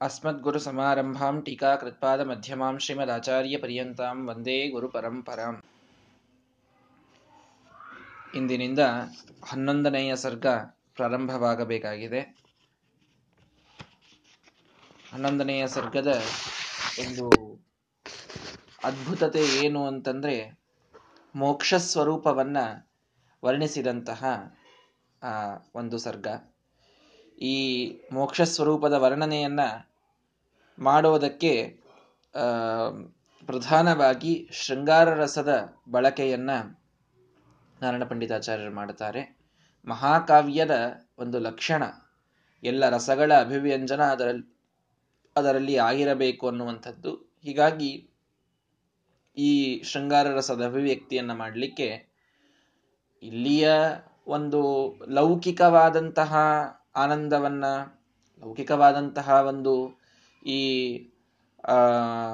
अस्मद्गुरुसमारम्भां टीकाकृत्पादमध्यमां ಶ್ರೀಮದಾಚಾರ್ಯಪರ್ಯಂತಾಂ ವಂದೇ ಗುರುಪರಂಪರಾಂ ಇಂದಿನಿಂದ ಹನ್ನೊಂದನೆಯ ಸರ್ಗ ಪ್ರಾರಂಭವಾಗಬೇಕಾಗಿದೆ ಹನ್ನೊಂದನೆಯ ಸರ್ಗದ ಒಂದು ಅದ್ಭುತತೆ ಏನು ಅಂತಂದ್ರೆ ಮೋಕ್ಷ ಸ್ವರೂಪವನ್ನ ವರ್ಣಿಸಿದಂತಹ ಒಂದು ಸರ್ಗ ಈ ಮೋಕ್ಷ ಸ್ವರೂಪದ ವರ್ಣನೆಯನ್ನ ಮಾಡುವುದಕ್ಕೆ ಪ್ರಧಾನವಾಗಿ ಶೃಂಗಾರ ರಸದ ಬಳಕೆಯನ್ನ ನಾರಾಯಣ ಪಂಡಿತಾಚಾರ್ಯರು ಮಾಡುತ್ತಾರೆ. ಮಹಾಕಾವ್ಯದ ಒಂದು ಲಕ್ಷಣ, ಎಲ್ಲ ರಸಗಳ ಅಭಿವ್ಯಂಜನ ಅದರಲ್ಲಿ ಅದರಲ್ಲಿ ಆಗಿರಬೇಕು ಅನ್ನುವಂಥದ್ದು. ಹೀಗಾಗಿ ಈ ಶೃಂಗಾರ ರಸದ ಅಭಿವ್ಯಕ್ತಿಯನ್ನ ಮಾಡಲಿಕ್ಕೆ ಇಲ್ಲಿಯ ಒಂದು ಲೌಕಿಕವಾದಂತಹ ಆನಂದವನ್ನ, ಲೌಕಿಕವಾದಂತಹ ಒಂದು ಈ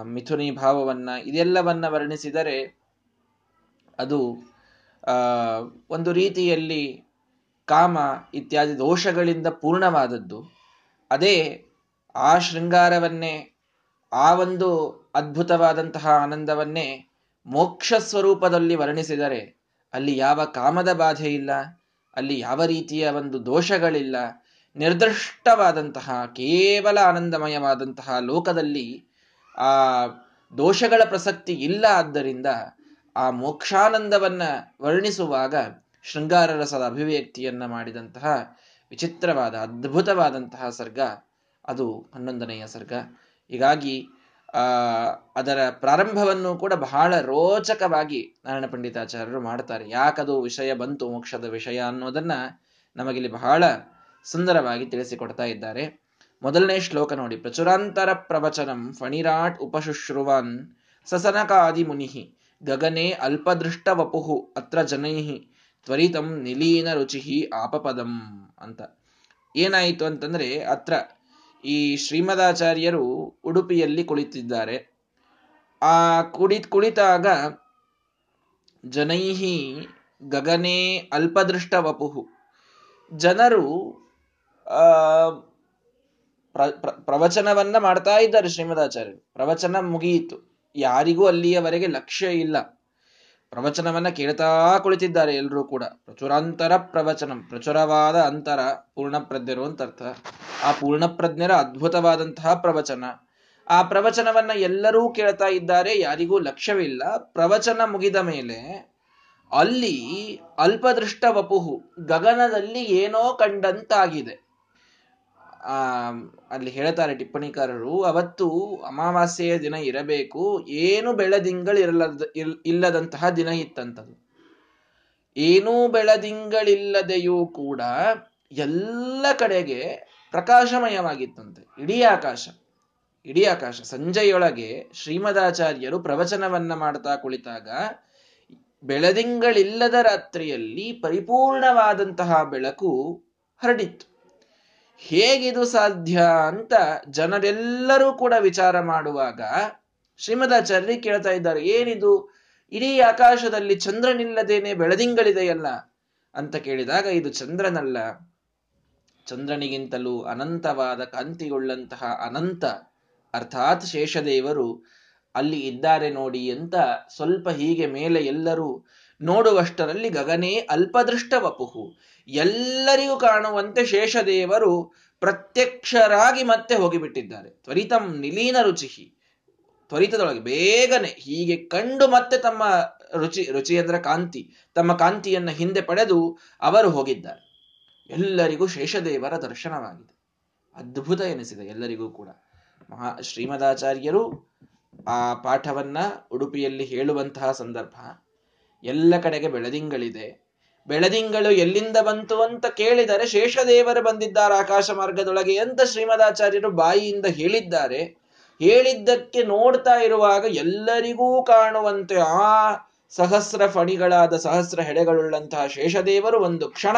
ಮಿಥುನಿ ಭಾವವನ್ನ ಇದೆಲ್ಲವನ್ನ ವರ್ಣಿಸಿದರೆ ಅದು ಒಂದು ರೀತಿಯಲ್ಲಿ ಕಾಮ ಇತ್ಯಾದಿ ದೋಷಗಳಿಂದ ಪೂರ್ಣವಾದದ್ದು. ಅದೇ ಆ ಶೃಂಗಾರವನ್ನೇ, ಆ ಒಂದು ಅದ್ಭುತವಾದಂತಹ ಆನಂದವನ್ನೇ ಮೋಕ್ಷ ಸ್ವರೂಪದಲ್ಲಿ ವರ್ಣಿಸಿದರೆ ಅಲ್ಲಿ ಯಾವ ಕಾಮದ ಬಾಧೆ ಇಲ್ಲ ಅಲ್ಲಿ ಯಾವ ರೀತಿಯ ಒಂದು ದೋಷಗಳಿಲ್ಲ ನಿರ್ದಿಷ್ಟವಾದಂತಹ, ಕೇವಲ ಆನಂದಮಯವಾದಂತಹ ಲೋಕದಲ್ಲಿ ಆ ದೋಷಗಳ ಪ್ರಸಕ್ತಿ ಇಲ್ಲ ಆದ್ದರಿಂದ ಆ ಮೋಕ್ಷಾನಂದವನ್ನ ವರ್ಣಿಸುವಾಗ ಶೃಂಗಾರ ರಸದ ಅಭಿವ್ಯಕ್ತಿಯನ್ನ ಮಾಡಿದಂತಹ ವಿಚಿತ್ರವಾದ, ಅದ್ಭುತವಾದಂತಹ ಸರ್ಗ ಅದು ಹನ್ನೊಂದನೆಯ ಸರ್ಗ. ಹೀಗಾಗಿ ಅದರ ಪ್ರಾರಂಭವನ್ನು ಕೂಡ ಬಹಳ ರೋಚಕವಾಗಿ ನಾರಾಯಣ ಪಂಡಿತಾಚಾರ್ಯರು ಮಾಡ್ತಾರೆ. ಯಾಕದು ವಿಷಯ ಬಂತು ಮೋಕ್ಷದ ವಿಷಯ ಅನ್ನೋದನ್ನ ನಮಗಿಲ್ಲಿ ಬಹಳ ಸುಂದರವಾಗಿ ತಿಳಿಸಿಕೊಡ್ತಾ ಇದ್ದಾರೆ. ಮೊದಲನೇ ಶ್ಲೋಕ ನೋಡಿ. ಪ್ರಚುರಾಂತರ ಪ್ರವಚನಂ ಫಣಿರಾಟ್ ಉಪಶುಶ್ರುವನ್ ಸಸನಕಾದಿ ಮುನಿಹಿ ಗಗನೆ ಅಲ್ಪದೃಷ್ಟ ವಪುಹು ಅತ್ರ ಜನೈಹಿ ತ್ವರಿತಂ ನಿಲೀನ ರುಚಿ ಆಪಪದಂ ಅಂತ. ಏನಾಯಿತು ಅಂತಂದ್ರೆ ಅತ್ರ ಈ ಶ್ರೀಮದಾಚಾರ್ಯರು ಉಡುಪಿಯಲ್ಲಿ ಕುಳಿತಿದ್ದಾರೆ. ಆ ಕುಳಿ ಕುಳಿತಾಗ ಜನೈಹಿ ಗಗನೆ ಅಲ್ಪದೃಷ್ಟ ವಪುಹು ಜನರು ಪ್ರವಚನವನ್ನ ಮಾಡ್ತಾ ಇದ್ದಾರೆ ಶ್ರೀಮದಾಚಾರ್ಯರು. ಪ್ರವಚನ ಮುಗಿಯಿತು. ಯಾರಿಗೂ ಅಲ್ಲಿಯವರೆಗೆ ಲಕ್ಷ್ಯ ಇಲ್ಲ. ಪ್ರವಚನವನ್ನ ಕೇಳ್ತಾ ಕುಳಿತಿದ್ದಾರೆ ಎಲ್ಲರೂ ಕೂಡ. ಪ್ರಚುರಾಂತರ ಪ್ರವಚನ, ಪ್ರಚುರವಾದ ಅಂತರ ಪೂರ್ಣಪ್ರಜ್ಞರು ಅಂತ ಅರ್ಥ. ಆ ಪೂರ್ಣಪ್ರಜ್ಞರ ಅದ್ಭುತವಾದಂತಹ ಪ್ರವಚನ. ಆ ಪ್ರವಚನವನ್ನ ಎಲ್ಲರೂ ಕೇಳ್ತಾ ಇದ್ದಾರೆ, ಯಾರಿಗೂ ಲಕ್ಷ್ಯವಿಲ್ಲ. ಪ್ರವಚನ ಮುಗಿದ ಮೇಲೆ ಅಲ್ಲಿ ಅಲ್ಪದೃಷ್ಟ ವಪುಹು ಗಗನದಲ್ಲಿ ಏನೋ ಕಂಡಂತಾಗಿದೆ. ಅಲ್ಲಿ ಹೇಳ್ತಾರೆ ಟಿಪ್ಪಣಿಕಾರರು, ಅವತ್ತು ಅಮಾವಾಸ್ಯೆಯ ದಿನ ಇರಬೇಕು, ಏನು ಬೆಳದಿಂಗಳಿರಲದ ಇಲ್ಲದಂತಹ ದಿನ ಇತ್ತಂತದು. ಏನೂ ಬೆಳದಿಂಗಳಿಲ್ಲದೆಯೂ ಕೂಡ ಎಲ್ಲ ಕಡೆಗೆ ಪ್ರಕಾಶಮಯವಾಗಿತ್ತಂತೆ. ಇಡೀ ಆಕಾಶ ಇಡೀ ಆಕಾಶ. ಸಂಜೆಯೊಳಗೆ ಶ್ರೀಮದಾಚಾರ್ಯರು ಪ್ರವಚನವನ್ನ ಮಾಡ್ತಾ ಕುಳಿತಾಗ, ಬೆಳದಿಂಗಳಿಲ್ಲದ ರಾತ್ರಿಯಲ್ಲಿ ಪರಿಪೂರ್ಣವಾದಂತಹ ಬೆಳಕು ಹರಡಿತ್ತು. ಹೇಗಿದು ಸಾಧ್ಯ ಅಂತ ಜನರೆಲ್ಲರೂ ಕೂಡ ವಿಚಾರ ಮಾಡುವಾಗ ಶ್ರೀಮದಾಚಾರ್ಯ ಕೇಳ್ತಾ ಇದ್ದಾರೆ, ಏನಿದು? ಇಡೀ ಆಕಾಶದಲ್ಲಿ ಚಂದ್ರನಿಲ್ಲದೇನೆ ಬೆಳದಿಂಗಳಿದೆಯಲ್ಲ ಅಂತ ಕೇಳಿದಾಗ, ಇದು ಚಂದ್ರನಲ್ಲ. ಚಂದ್ರನಿಗಿಂತಲೂ ಅನಂತವಾದ ಕಾಂತಿಗೊಳ್ಳಂತಹ ಅನಂತ, ಅರ್ಥಾತ್ ಶೇಷದೇವರು ಅಲ್ಲಿ ಇದ್ದಾರೆ ನೋಡಿ ಅಂತ ಸ್ವಲ್ಪ ಹೀಗೆ ಮೇಲೆ ಎಲ್ಲರೂ ನೋಡುವಷ್ಟರಲ್ಲಿ ಗಗನೇ ಅಲ್ಪದೃಷ್ಟ ವಪುಹು ಎಲ್ಲರಿಗೂ ಕಾಣುವಂತೆ ಶೇಷದೇವರು ಪ್ರತ್ಯಕ್ಷರಾಗಿ ಮತ್ತೆ ಹೋಗಿಬಿಟ್ಟಿದ್ದಾರೆ. ತ್ವರಿತಂ ನಿಲೀನ ರುಚಿ ತ್ವರಿತದೊಳಗೆ ಬೇಗನೆ ಹೀಗೆ ಕಂಡು ಮತ್ತೆ ತಮ್ಮ ರುಚಿ ರುಚಿ ಅಂದ್ರೆ ಕಾಂತಿ, ತಮ್ಮ ಕಾಂತಿಯನ್ನ ಹಿಂದೆ ಪಡೆದು ಅವರು ಹೋಗಿದ್ದಾರೆ. ಎಲ್ಲರಿಗೂ ಶೇಷದೇವರ ದರ್ಶನವಾಗಿದೆ. ಅದ್ಭುತ ಎನಿಸಿದೆ ಎಲ್ಲರಿಗೂ ಕೂಡ. ಮಹಾ, ಶ್ರೀಮದಾಚಾರ್ಯರು ಆ ಪಾಠವನ್ನ ಉಡುಪಿಯಲ್ಲಿ ಹೇಳುವಂತಹ ಸಂದರ್ಭ. ಎಲ್ಲ ಕಡೆಗೆ ಬೆಳದಿಂಗಳಿದೆ. ಬೆಳದಿಂಗಳು ಎಲ್ಲಿಂದ ಬಂತು ಅಂತ ಕೇಳಿದರೆ ಶೇಷದೇವರು ಬಂದಿದ್ದಾರೆ ಆಕಾಶ ಮಾರ್ಗದೊಳಗೆ ಅಂತ ಶ್ರೀಮದಾಚಾರ್ಯರು ಬಾಯಿಯಿಂದ ಹೇಳಿದ್ದಾರೆ. ಹೇಳಿದ್ದಕ್ಕೆ ನೋಡ್ತಾ ಇರುವಾಗ ಎಲ್ಲರಿಗೂ ಕಾಣುವಂತೆ ಆ ಸಹಸ್ರ ಫಣಿಗಳಾದ ಸಹಸ್ರ ಹೆಡೆಗಳುಳ್ಳಂತಹ ಶೇಷದೇವರು ಒಂದು ಕ್ಷಣ.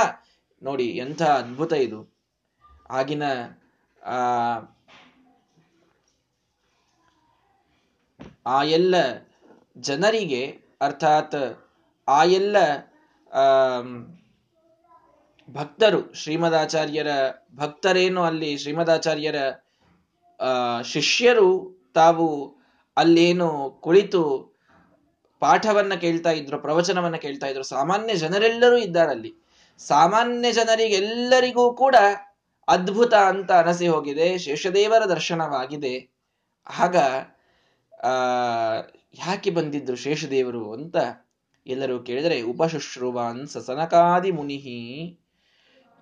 ನೋಡಿ, ಎಂಥ ಅದ್ಭುತ ಇದು. ಆಗಿನ, ಆ ಆ ಎಲ್ಲ ಜನರಿಗೆ, ಅರ್ಥಾತ್ ಆ ಎಲ್ಲ ಭಕ್ತರು, ಶ್ರೀಮದಾಚಾರ್ಯರ ಭಕ್ತರೇನು ಅಲ್ಲಿ ಶ್ರೀಮದಾಚಾರ್ಯರ ಶಿಷ್ಯರು ತಾವು ಅಲ್ಲೇನು ಕುಳಿತು ಪಾಠವನ್ನ ಕೇಳ್ತಾ ಇದ್ರು, ಪ್ರವಚನವನ್ನ ಕೇಳ್ತಾ ಇದ್ರು. ಸಾಮಾನ್ಯ ಜನರೆಲ್ಲರೂ ಇದ್ದಾರಲ್ಲಿ ಸಾಮಾನ್ಯ ಜನರಿಗೆಲ್ಲರಿಗೂ ಕೂಡ ಅದ್ಭುತ ಅಂತ ಅನಸಿ ಹೋಗಿದೆ. ಶೇಷದೇವರ ದರ್ಶನವಾಗಿದೆ. ಆಗ, ಆ, ಯಾಕೆ ಬಂದಿದ್ರು ಶೇಷದೇವರು ಅಂತ ಎಲ್ಲರೂ ಕೇಳಿದರೆ, ಉಪಶುಶ್ರುವಾನ್ ಸನಕಾದಿ ಮುನಿಹಿ.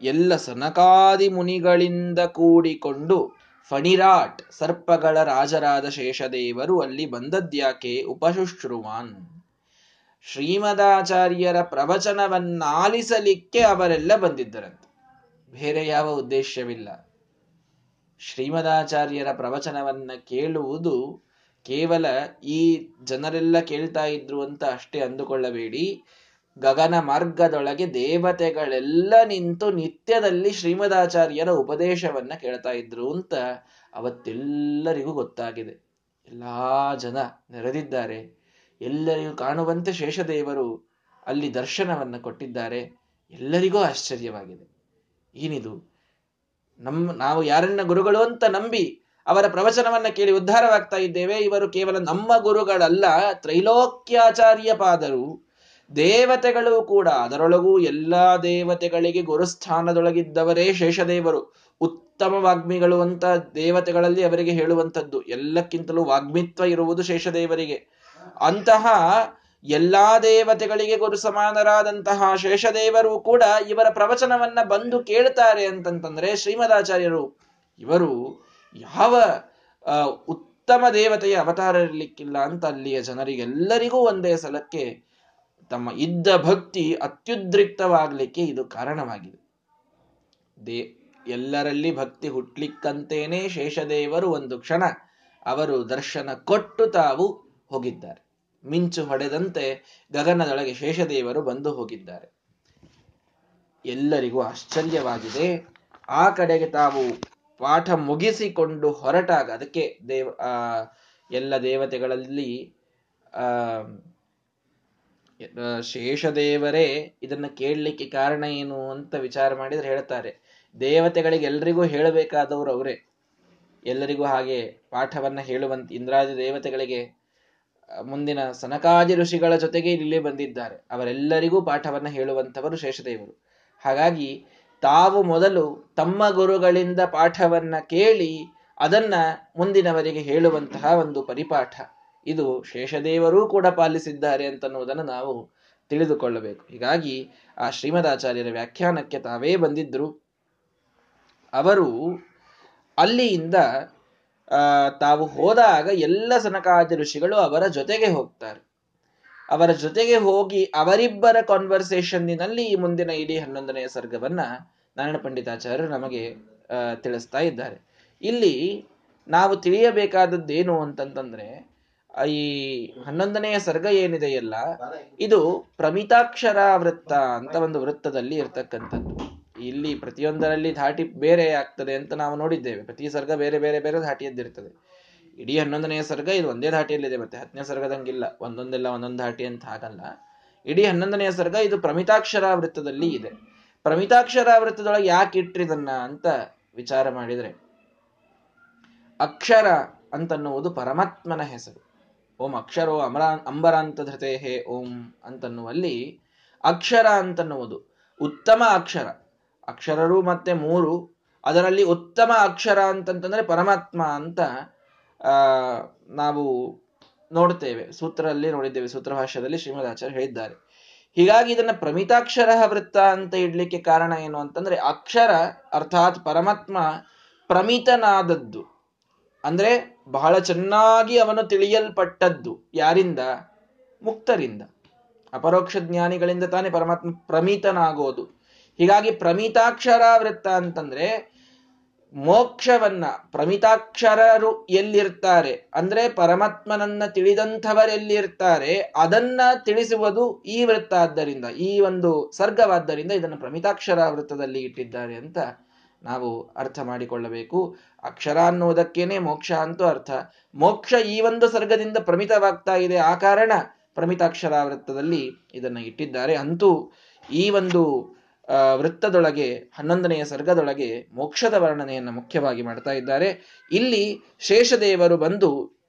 ಎಲ್ಲ ಸನಕಾದಿ ಮುನಿಗಳಿಂದ ಕೂಡಿಕೊಂಡು ಫಣಿರಾಟ್ ಸರ್ಪಗಳ ರಾಜರಾದ ಶೇಷದೇವರು ಅಲ್ಲಿ ಬಂದದ್ಯಾಕೆ ಉಪಶುಶ್ರುವಾನ್. ಶ್ರೀಮದಾಚಾರ್ಯರ ಪ್ರವಚನವನ್ನಾಲಿಸಲಿಕ್ಕೆ ಅವರೆಲ್ಲ ಬಂದಿದ್ದರಂತೆ. ಬೇರೆ ಯಾವ ಉದ್ದೇಶವಿಲ್ಲ. ಶ್ರೀಮದಾಚಾರ್ಯರ ಪ್ರವಚನವನ್ನ ಕೇಳುವುದು ಕೇವಲ ಈ ಜನರೆಲ್ಲ ಕೇಳ್ತಾ ಇದ್ರು ಅಂತ ಅಷ್ಟೇ ಅಂದುಕೊಳ್ಳಬೇಡಿ. ಗಗನ ಮಾರ್ಗದೊಳಗೆ ದೇವತೆಗಳೆಲ್ಲ ನಿಂತು ನಿತ್ಯದಲ್ಲಿ ಶ್ರೀಮದಾಚಾರ್ಯರ ಉಪದೇಶವನ್ನ ಕೇಳ್ತಾ ಇದ್ರು ಅಂತ ಅವತ್ತೆಲ್ಲರಿಗೂ ಗೊತ್ತಾಗಿದೆ. ಎಲ್ಲಾ ಜನ ನೆರೆದಿದ್ದಾರೆ. ಎಲ್ಲರಿಗೂ ಕಾಣುವಂತೆ ಶೇಷದೇವರು ಅಲ್ಲಿ ದರ್ಶನವನ್ನ ಕೊಟ್ಟಿದ್ದಾರೆ. ಎಲ್ಲರಿಗೂ ಆಶ್ಚರ್ಯವಾಗಿದೆ. ಏನಿದು? ನಮ್ಮ ನಾವು ಯಾರನ್ನ ಗುರುಗಳು ಅಂತ ನಂಬಿ ಅವರ ಪ್ರವಚನವನ್ನ ಕೇಳಿ ಉದ್ಧಾರವಾಗ್ತಾ ಇದ್ದೇವೆ. ಇವರು ಕೇವಲ ನಮ್ಮ ಗುರುಗಳಲ್ಲ, ತ್ರೈಲೋಕ್ಯಾಚಾರ್ಯ ಪಾದರು, ದೇವತೆಗಳು ಕೂಡ. ಅದರೊಳಗೂ ಎಲ್ಲಾ ದೇವತೆಗಳಿಗೆ ಗುರುಸ್ಥಾನದೊಳಗಿದ್ದವರೇ ಶೇಷದೇವರು. ಉತ್ತಮ ವಾಗ್ಮಿಗಳು ಅಂತ ದೇವತೆಗಳಲ್ಲಿ ಅವರಿಗೆ ಹೇಳುವಂಥದ್ದು. ಎಲ್ಲಕ್ಕಿಂತಲೂ ವಾಗ್ಮಿತ್ವ ಇರುವುದು ಶೇಷದೇವರಿಗೆ. ಅಂತಹ ಎಲ್ಲಾ ದೇವತೆಗಳಿಗೆ ಗುರು ಸಮಾನರಾದಂತಹ ಶೇಷದೇವರು ಕೂಡ ಇವರ ಪ್ರವಚನವನ್ನ ಬಂದು ಕೇಳ್ತಾರೆ ಅಂತಂತಂದ್ರೆ ಶ್ರೀಮದಾಚಾರ್ಯರು, ಇವರು ಯಾವ ಉತ್ತಮ ದೇವತೆಯ ಅವತಾರ ಇರಲಿಕ್ಕಿಲ್ಲ ಅಂತ ಅಲ್ಲಿಯ ಜನರಿಗೆಲ್ಲರಿಗೂ ಒಂದೇ ಸಲಕ್ಕೆ ತಮ್ಮ ಇದ್ದ ಭಕ್ತಿ ಅತ್ಯುದ್ರಿಕ್ತವಾಗಲಿಕ್ಕೆ ಇದು ಕಾರಣವಾಗಿದೆ. ದೇ, ಎಲ್ಲರಲ್ಲಿ ಭಕ್ತಿ ಹುಟ್ಲಿಕ್ಕಂತೇನೆ ಶೇಷದೇವರು ಒಂದು ಕ್ಷಣ ಅವರು ದರ್ಶನ ಕೊಟ್ಟು ತಾವು ಹೋಗಿದ್ದಾರೆ. ಮಿಂಚು ಹೊಡೆದಂತೆ ಗಗನದೊಳಗೆ ಶೇಷದೇವರು ಬಂದು ಹೋಗಿದ್ದಾರೆ. ಎಲ್ಲರಿಗೂ ಆಶ್ಚರ್ಯವಾಗಿದೆ. ಆ ಕಡೆಗೆ ತಾವು ಪಾಠ ಮುಗಿಸಿಕೊಂಡು ಹೊರಟಾಗ ಅದಕ್ಕೆ ದೇವ ಎಲ್ಲ ದೇವತೆಗಳಲ್ಲಿ, ಆ ಶೇಷದೇವರೇ ಇದನ್ನ ಕೇಳಲಿಕ್ಕೆ ಕಾರಣ ಏನು ಅಂತ ವಿಚಾರ ಮಾಡಿದ್ರೆ ಹೇಳ್ತಾರೆ. ದೇವತೆಗಳಿಗೆ ಎಲ್ರಿಗೂ ಹೇಳಬೇಕಾದವರು ಅವರೇ. ಎಲ್ಲರಿಗೂ ಹಾಗೆ ಪಾಠವನ್ನ ಹೇಳುವಂತ ಇಂದ್ರಾದಿ ದೇವತೆಗಳಿಗೆ ಮುಂದಿನ ಸನಕಾದಿ ಋಷಿಗಳ ಜೊತೆಗೆ ಇಲ್ಲಿ ಬಂದಿದ್ದಾರೆ. ಅವರೆಲ್ಲರಿಗೂ ಪಾಠವನ್ನ ಹೇಳುವಂತವರು ಶೇಷದೇವರು. ಹಾಗಾಗಿ ತಾವು ಮೊದಲು ತಮ್ಮ ಗುರುಗಳಿಂದ ಪಾಠವನ್ನ ಕೇಳಿ ಅದನ್ನ ಮುಂದಿನವರಿಗೆ ಹೇಳುವಂತಹ ಒಂದು ಪರಿಪಾಠ. ಇದು ಶೇಷದೇವರೂ ಕೂಡ ಪಾಲಿಸಿದ್ದಾರೆ ಅಂತನ್ನುವುದನ್ನು ನಾವು ತಿಳಿದುಕೊಳ್ಳಬೇಕು. ಹೀಗಾಗಿ ಆ ಶ್ರೀಮದಾಚಾರ್ಯರ ವ್ಯಾಖ್ಯಾನಕ್ಕೆ ತಾವೇ ಬಂದಿದ್ರು ಅವರು ಅಲ್ಲಿಯಿಂದ ತಾವು ಹೋದಾಗ ಎಲ್ಲ ಸನಕಾದಿ ಋಷಿಗಳು ಅವರ ಜೊತೆಗೆ ಹೋಗ್ತಾರೆ. ಅವರ ಜೊತೆಗೆ ಹೋಗಿ ಅವರಿಬ್ಬರ ಕಾನ್ವರ್ಸೇಷನ್ನಿನಲ್ಲಿ ಈ ಮುಂದಿನ ಇಡೀ ಹನ್ನೊಂದನೆಯ ಸರ್ಗವನ್ನ ನಾರಾಯಣ ಪಂಡಿತಾಚಾರ್ಯರು ನಮಗೆ ತಿಳಿಸ್ತಾ ಇದ್ದಾರೆ. ಇಲ್ಲಿ ನಾವು ತಿಳಿಯಬೇಕಾದದ್ದೇನು ಅಂತಂತಂದ್ರೆ, ಈ ಹನ್ನೊಂದನೆಯ ಸರ್ಗ ಏನಿದೆಯಲ್ಲ, ಇದು ಪ್ರಮಿತಾಕ್ಷರ ವೃತ್ತ ಅಂತ ಒಂದು ವೃತ್ತದಲ್ಲಿ ಇರ್ತಕ್ಕಂಥದ್ದು. ಇಲ್ಲಿ ಪ್ರತಿಯೊಂದರಲ್ಲಿ ಧಾಟಿ ಬೇರೆ ಆಗ್ತದೆ ಅಂತ ನಾವು ನೋಡಿದ್ದೇವೆ. ಪ್ರತಿ ಸರ್ಗ ಬೇರೆ ಬೇರೆ ಬೇರೆ ಧಾಟಿಯದ್ದಿರ್ತದೆ. ಇಡೀ ಹನ್ನೊಂದನೆಯ ಸರ್ಗ ಇದು ಒಂದೇ ಧಾಟಿಯಲ್ಲಿದೆ ಮತ್ತೆ ಹತ್ತನೇ ಸರ್ಗದಂಗಿಲ್ಲ. ಒಂದೊಂದೆಲ್ಲ ಒಂದೊಂದು ಧಾಟಿ ಅಂತ ಹಾಗಲ್ಲ ಇಡೀ ಹನ್ನೊಂದನೆಯ ಸರ್ಗ ಇದು ಪ್ರಮಿತಾಕ್ಷರ ವೃತ್ತದಲ್ಲಿ ಇದೆ. ಪ್ರಮಿತಾಕ್ಷರ ವೃತ್ತದೊಳಗೆ ಯಾಕೆ ಇಟ್ರಿದನ್ನ ಅಂತ ವಿಚಾರ ಮಾಡಿದ್ರೆ, ಅಕ್ಷರ ಅಂತನ್ನುವುದು ಪರಮಾತ್ಮನ ಹೆಸರು. ಓಂ ಅಕ್ಷರೋ ಅಮರ ಅಂಬರಾಂತ ಧೃತೆ ಹೇ ಓಂ ಅಂತನ್ನುವಲ್ಲಿ ಅಕ್ಷರ ಅಂತನ್ನುವುದು ಉತ್ತಮ ಅಕ್ಷರ. ಅಕ್ಷರರು ಮತ್ತೆ ಮೂರು. ಅದರಲ್ಲಿ ಉತ್ತಮ ಅಕ್ಷರ ಅಂತಂತಂದ್ರೆ ಪರಮಾತ್ಮ ಅಂತ ನಾವು ನೋಡ್ತೇವೆ ಸೂತ್ರದಲ್ಲಿ ನೋಡಿದ್ದೇವೆ. ಸೂತ್ರ ಭಾಷ್ಯದಲ್ಲಿ ಶ್ರೀಮದಾಚಾರ್ಯ ಹೇಳಿದ್ದಾರೆ. ಹೀಗಾಗಿ ಇದನ್ನ ಪ್ರಮಿತಾಕ್ಷರ ವೃತ್ತ ಅಂತ ಇಡ್ಲಿಕ್ಕೆ ಕಾರಣ ಏನು ಅಂತಂದ್ರೆ ಅಕ್ಷರ ಅರ್ಥಾತ್ ಪರಮಾತ್ಮ ಪ್ರಮಿತನಾದದ್ದು. ಅಂದ್ರೆ ಬಹಳ ಚೆನ್ನಾಗಿ ಅವನು ತಿಳಿಯಲ್ಪಟ್ಟದ್ದು. ಯಾರಿಂದ? ಮುಕ್ತರಿಂದ. ಅಪರೋಕ್ಷ ಜ್ಞಾನಿಗಳಿಂದ ತಾನೇ ಪರಮಾತ್ಮ ಪ್ರಮಿತನಾಗೋದು. ಹೀಗಾಗಿ ಪ್ರಮಿತಾಕ್ಷರ ವೃತ್ತ ಅಂತಂದ್ರೆ ಮೋಕ್ಷವನ್ನ ಪ್ರಮಿತಾಕ್ಷರರು ಎಲ್ಲಿರ್ತಾರೆ? ಅಂದ್ರೆ ಪರಮಾತ್ಮನನ್ನ ತಿಳಿದಂಥವರೆಲ್ಲಿರ್ತಾರೆ ಅದನ್ನ ತಿಳಿಸುವುದು ಈ ವೃತ್ತ ಆದ್ದರಿಂದ, ಈ ಒಂದು ಸರ್ಗವಾದ್ದರಿಂದ ಇದನ್ನು ಪ್ರಮಿತಾಕ್ಷರ ವೃತ್ತದಲ್ಲಿ ಇಟ್ಟಿದ್ದಾರೆ ಅಂತ ನಾವು ಅರ್ಥ ಮಾಡಿಕೊಳ್ಳಬೇಕು. ಅಕ್ಷರ ಅನ್ನುವುದಕ್ಕೇನೆ ಮೋಕ್ಷ ಅಂತೂ ಅರ್ಥ. ಮೋಕ್ಷ ಈ ಒಂದು ಸರ್ಗದಿಂದ ಪ್ರಮಿತವಾಗ್ತಾ ಇದೆ. ಆ ಕಾರಣ ಪ್ರಮಿತಾಕ್ಷರ ವೃತ್ತದಲ್ಲಿ ಇದನ್ನು ಇಟ್ಟಿದ್ದಾರೆ. ಅಂತೂ ಈ ಒಂದು ವೃತ್ತದೊಳಗೆ, ಹನ್ನೊಂದನೆಯ ಸರ್ಗದೊಳಗೆ ಮೋಕ್ಷದ ವರ್ಣನೆಯನ್ನು ಮುಖ್ಯವಾಗಿ ಮಾಡ್ತಾ ಇದ್ದಾರೆ. ಇಲ್ಲಿ ಶೇಷದೇವರು ಬಂದು,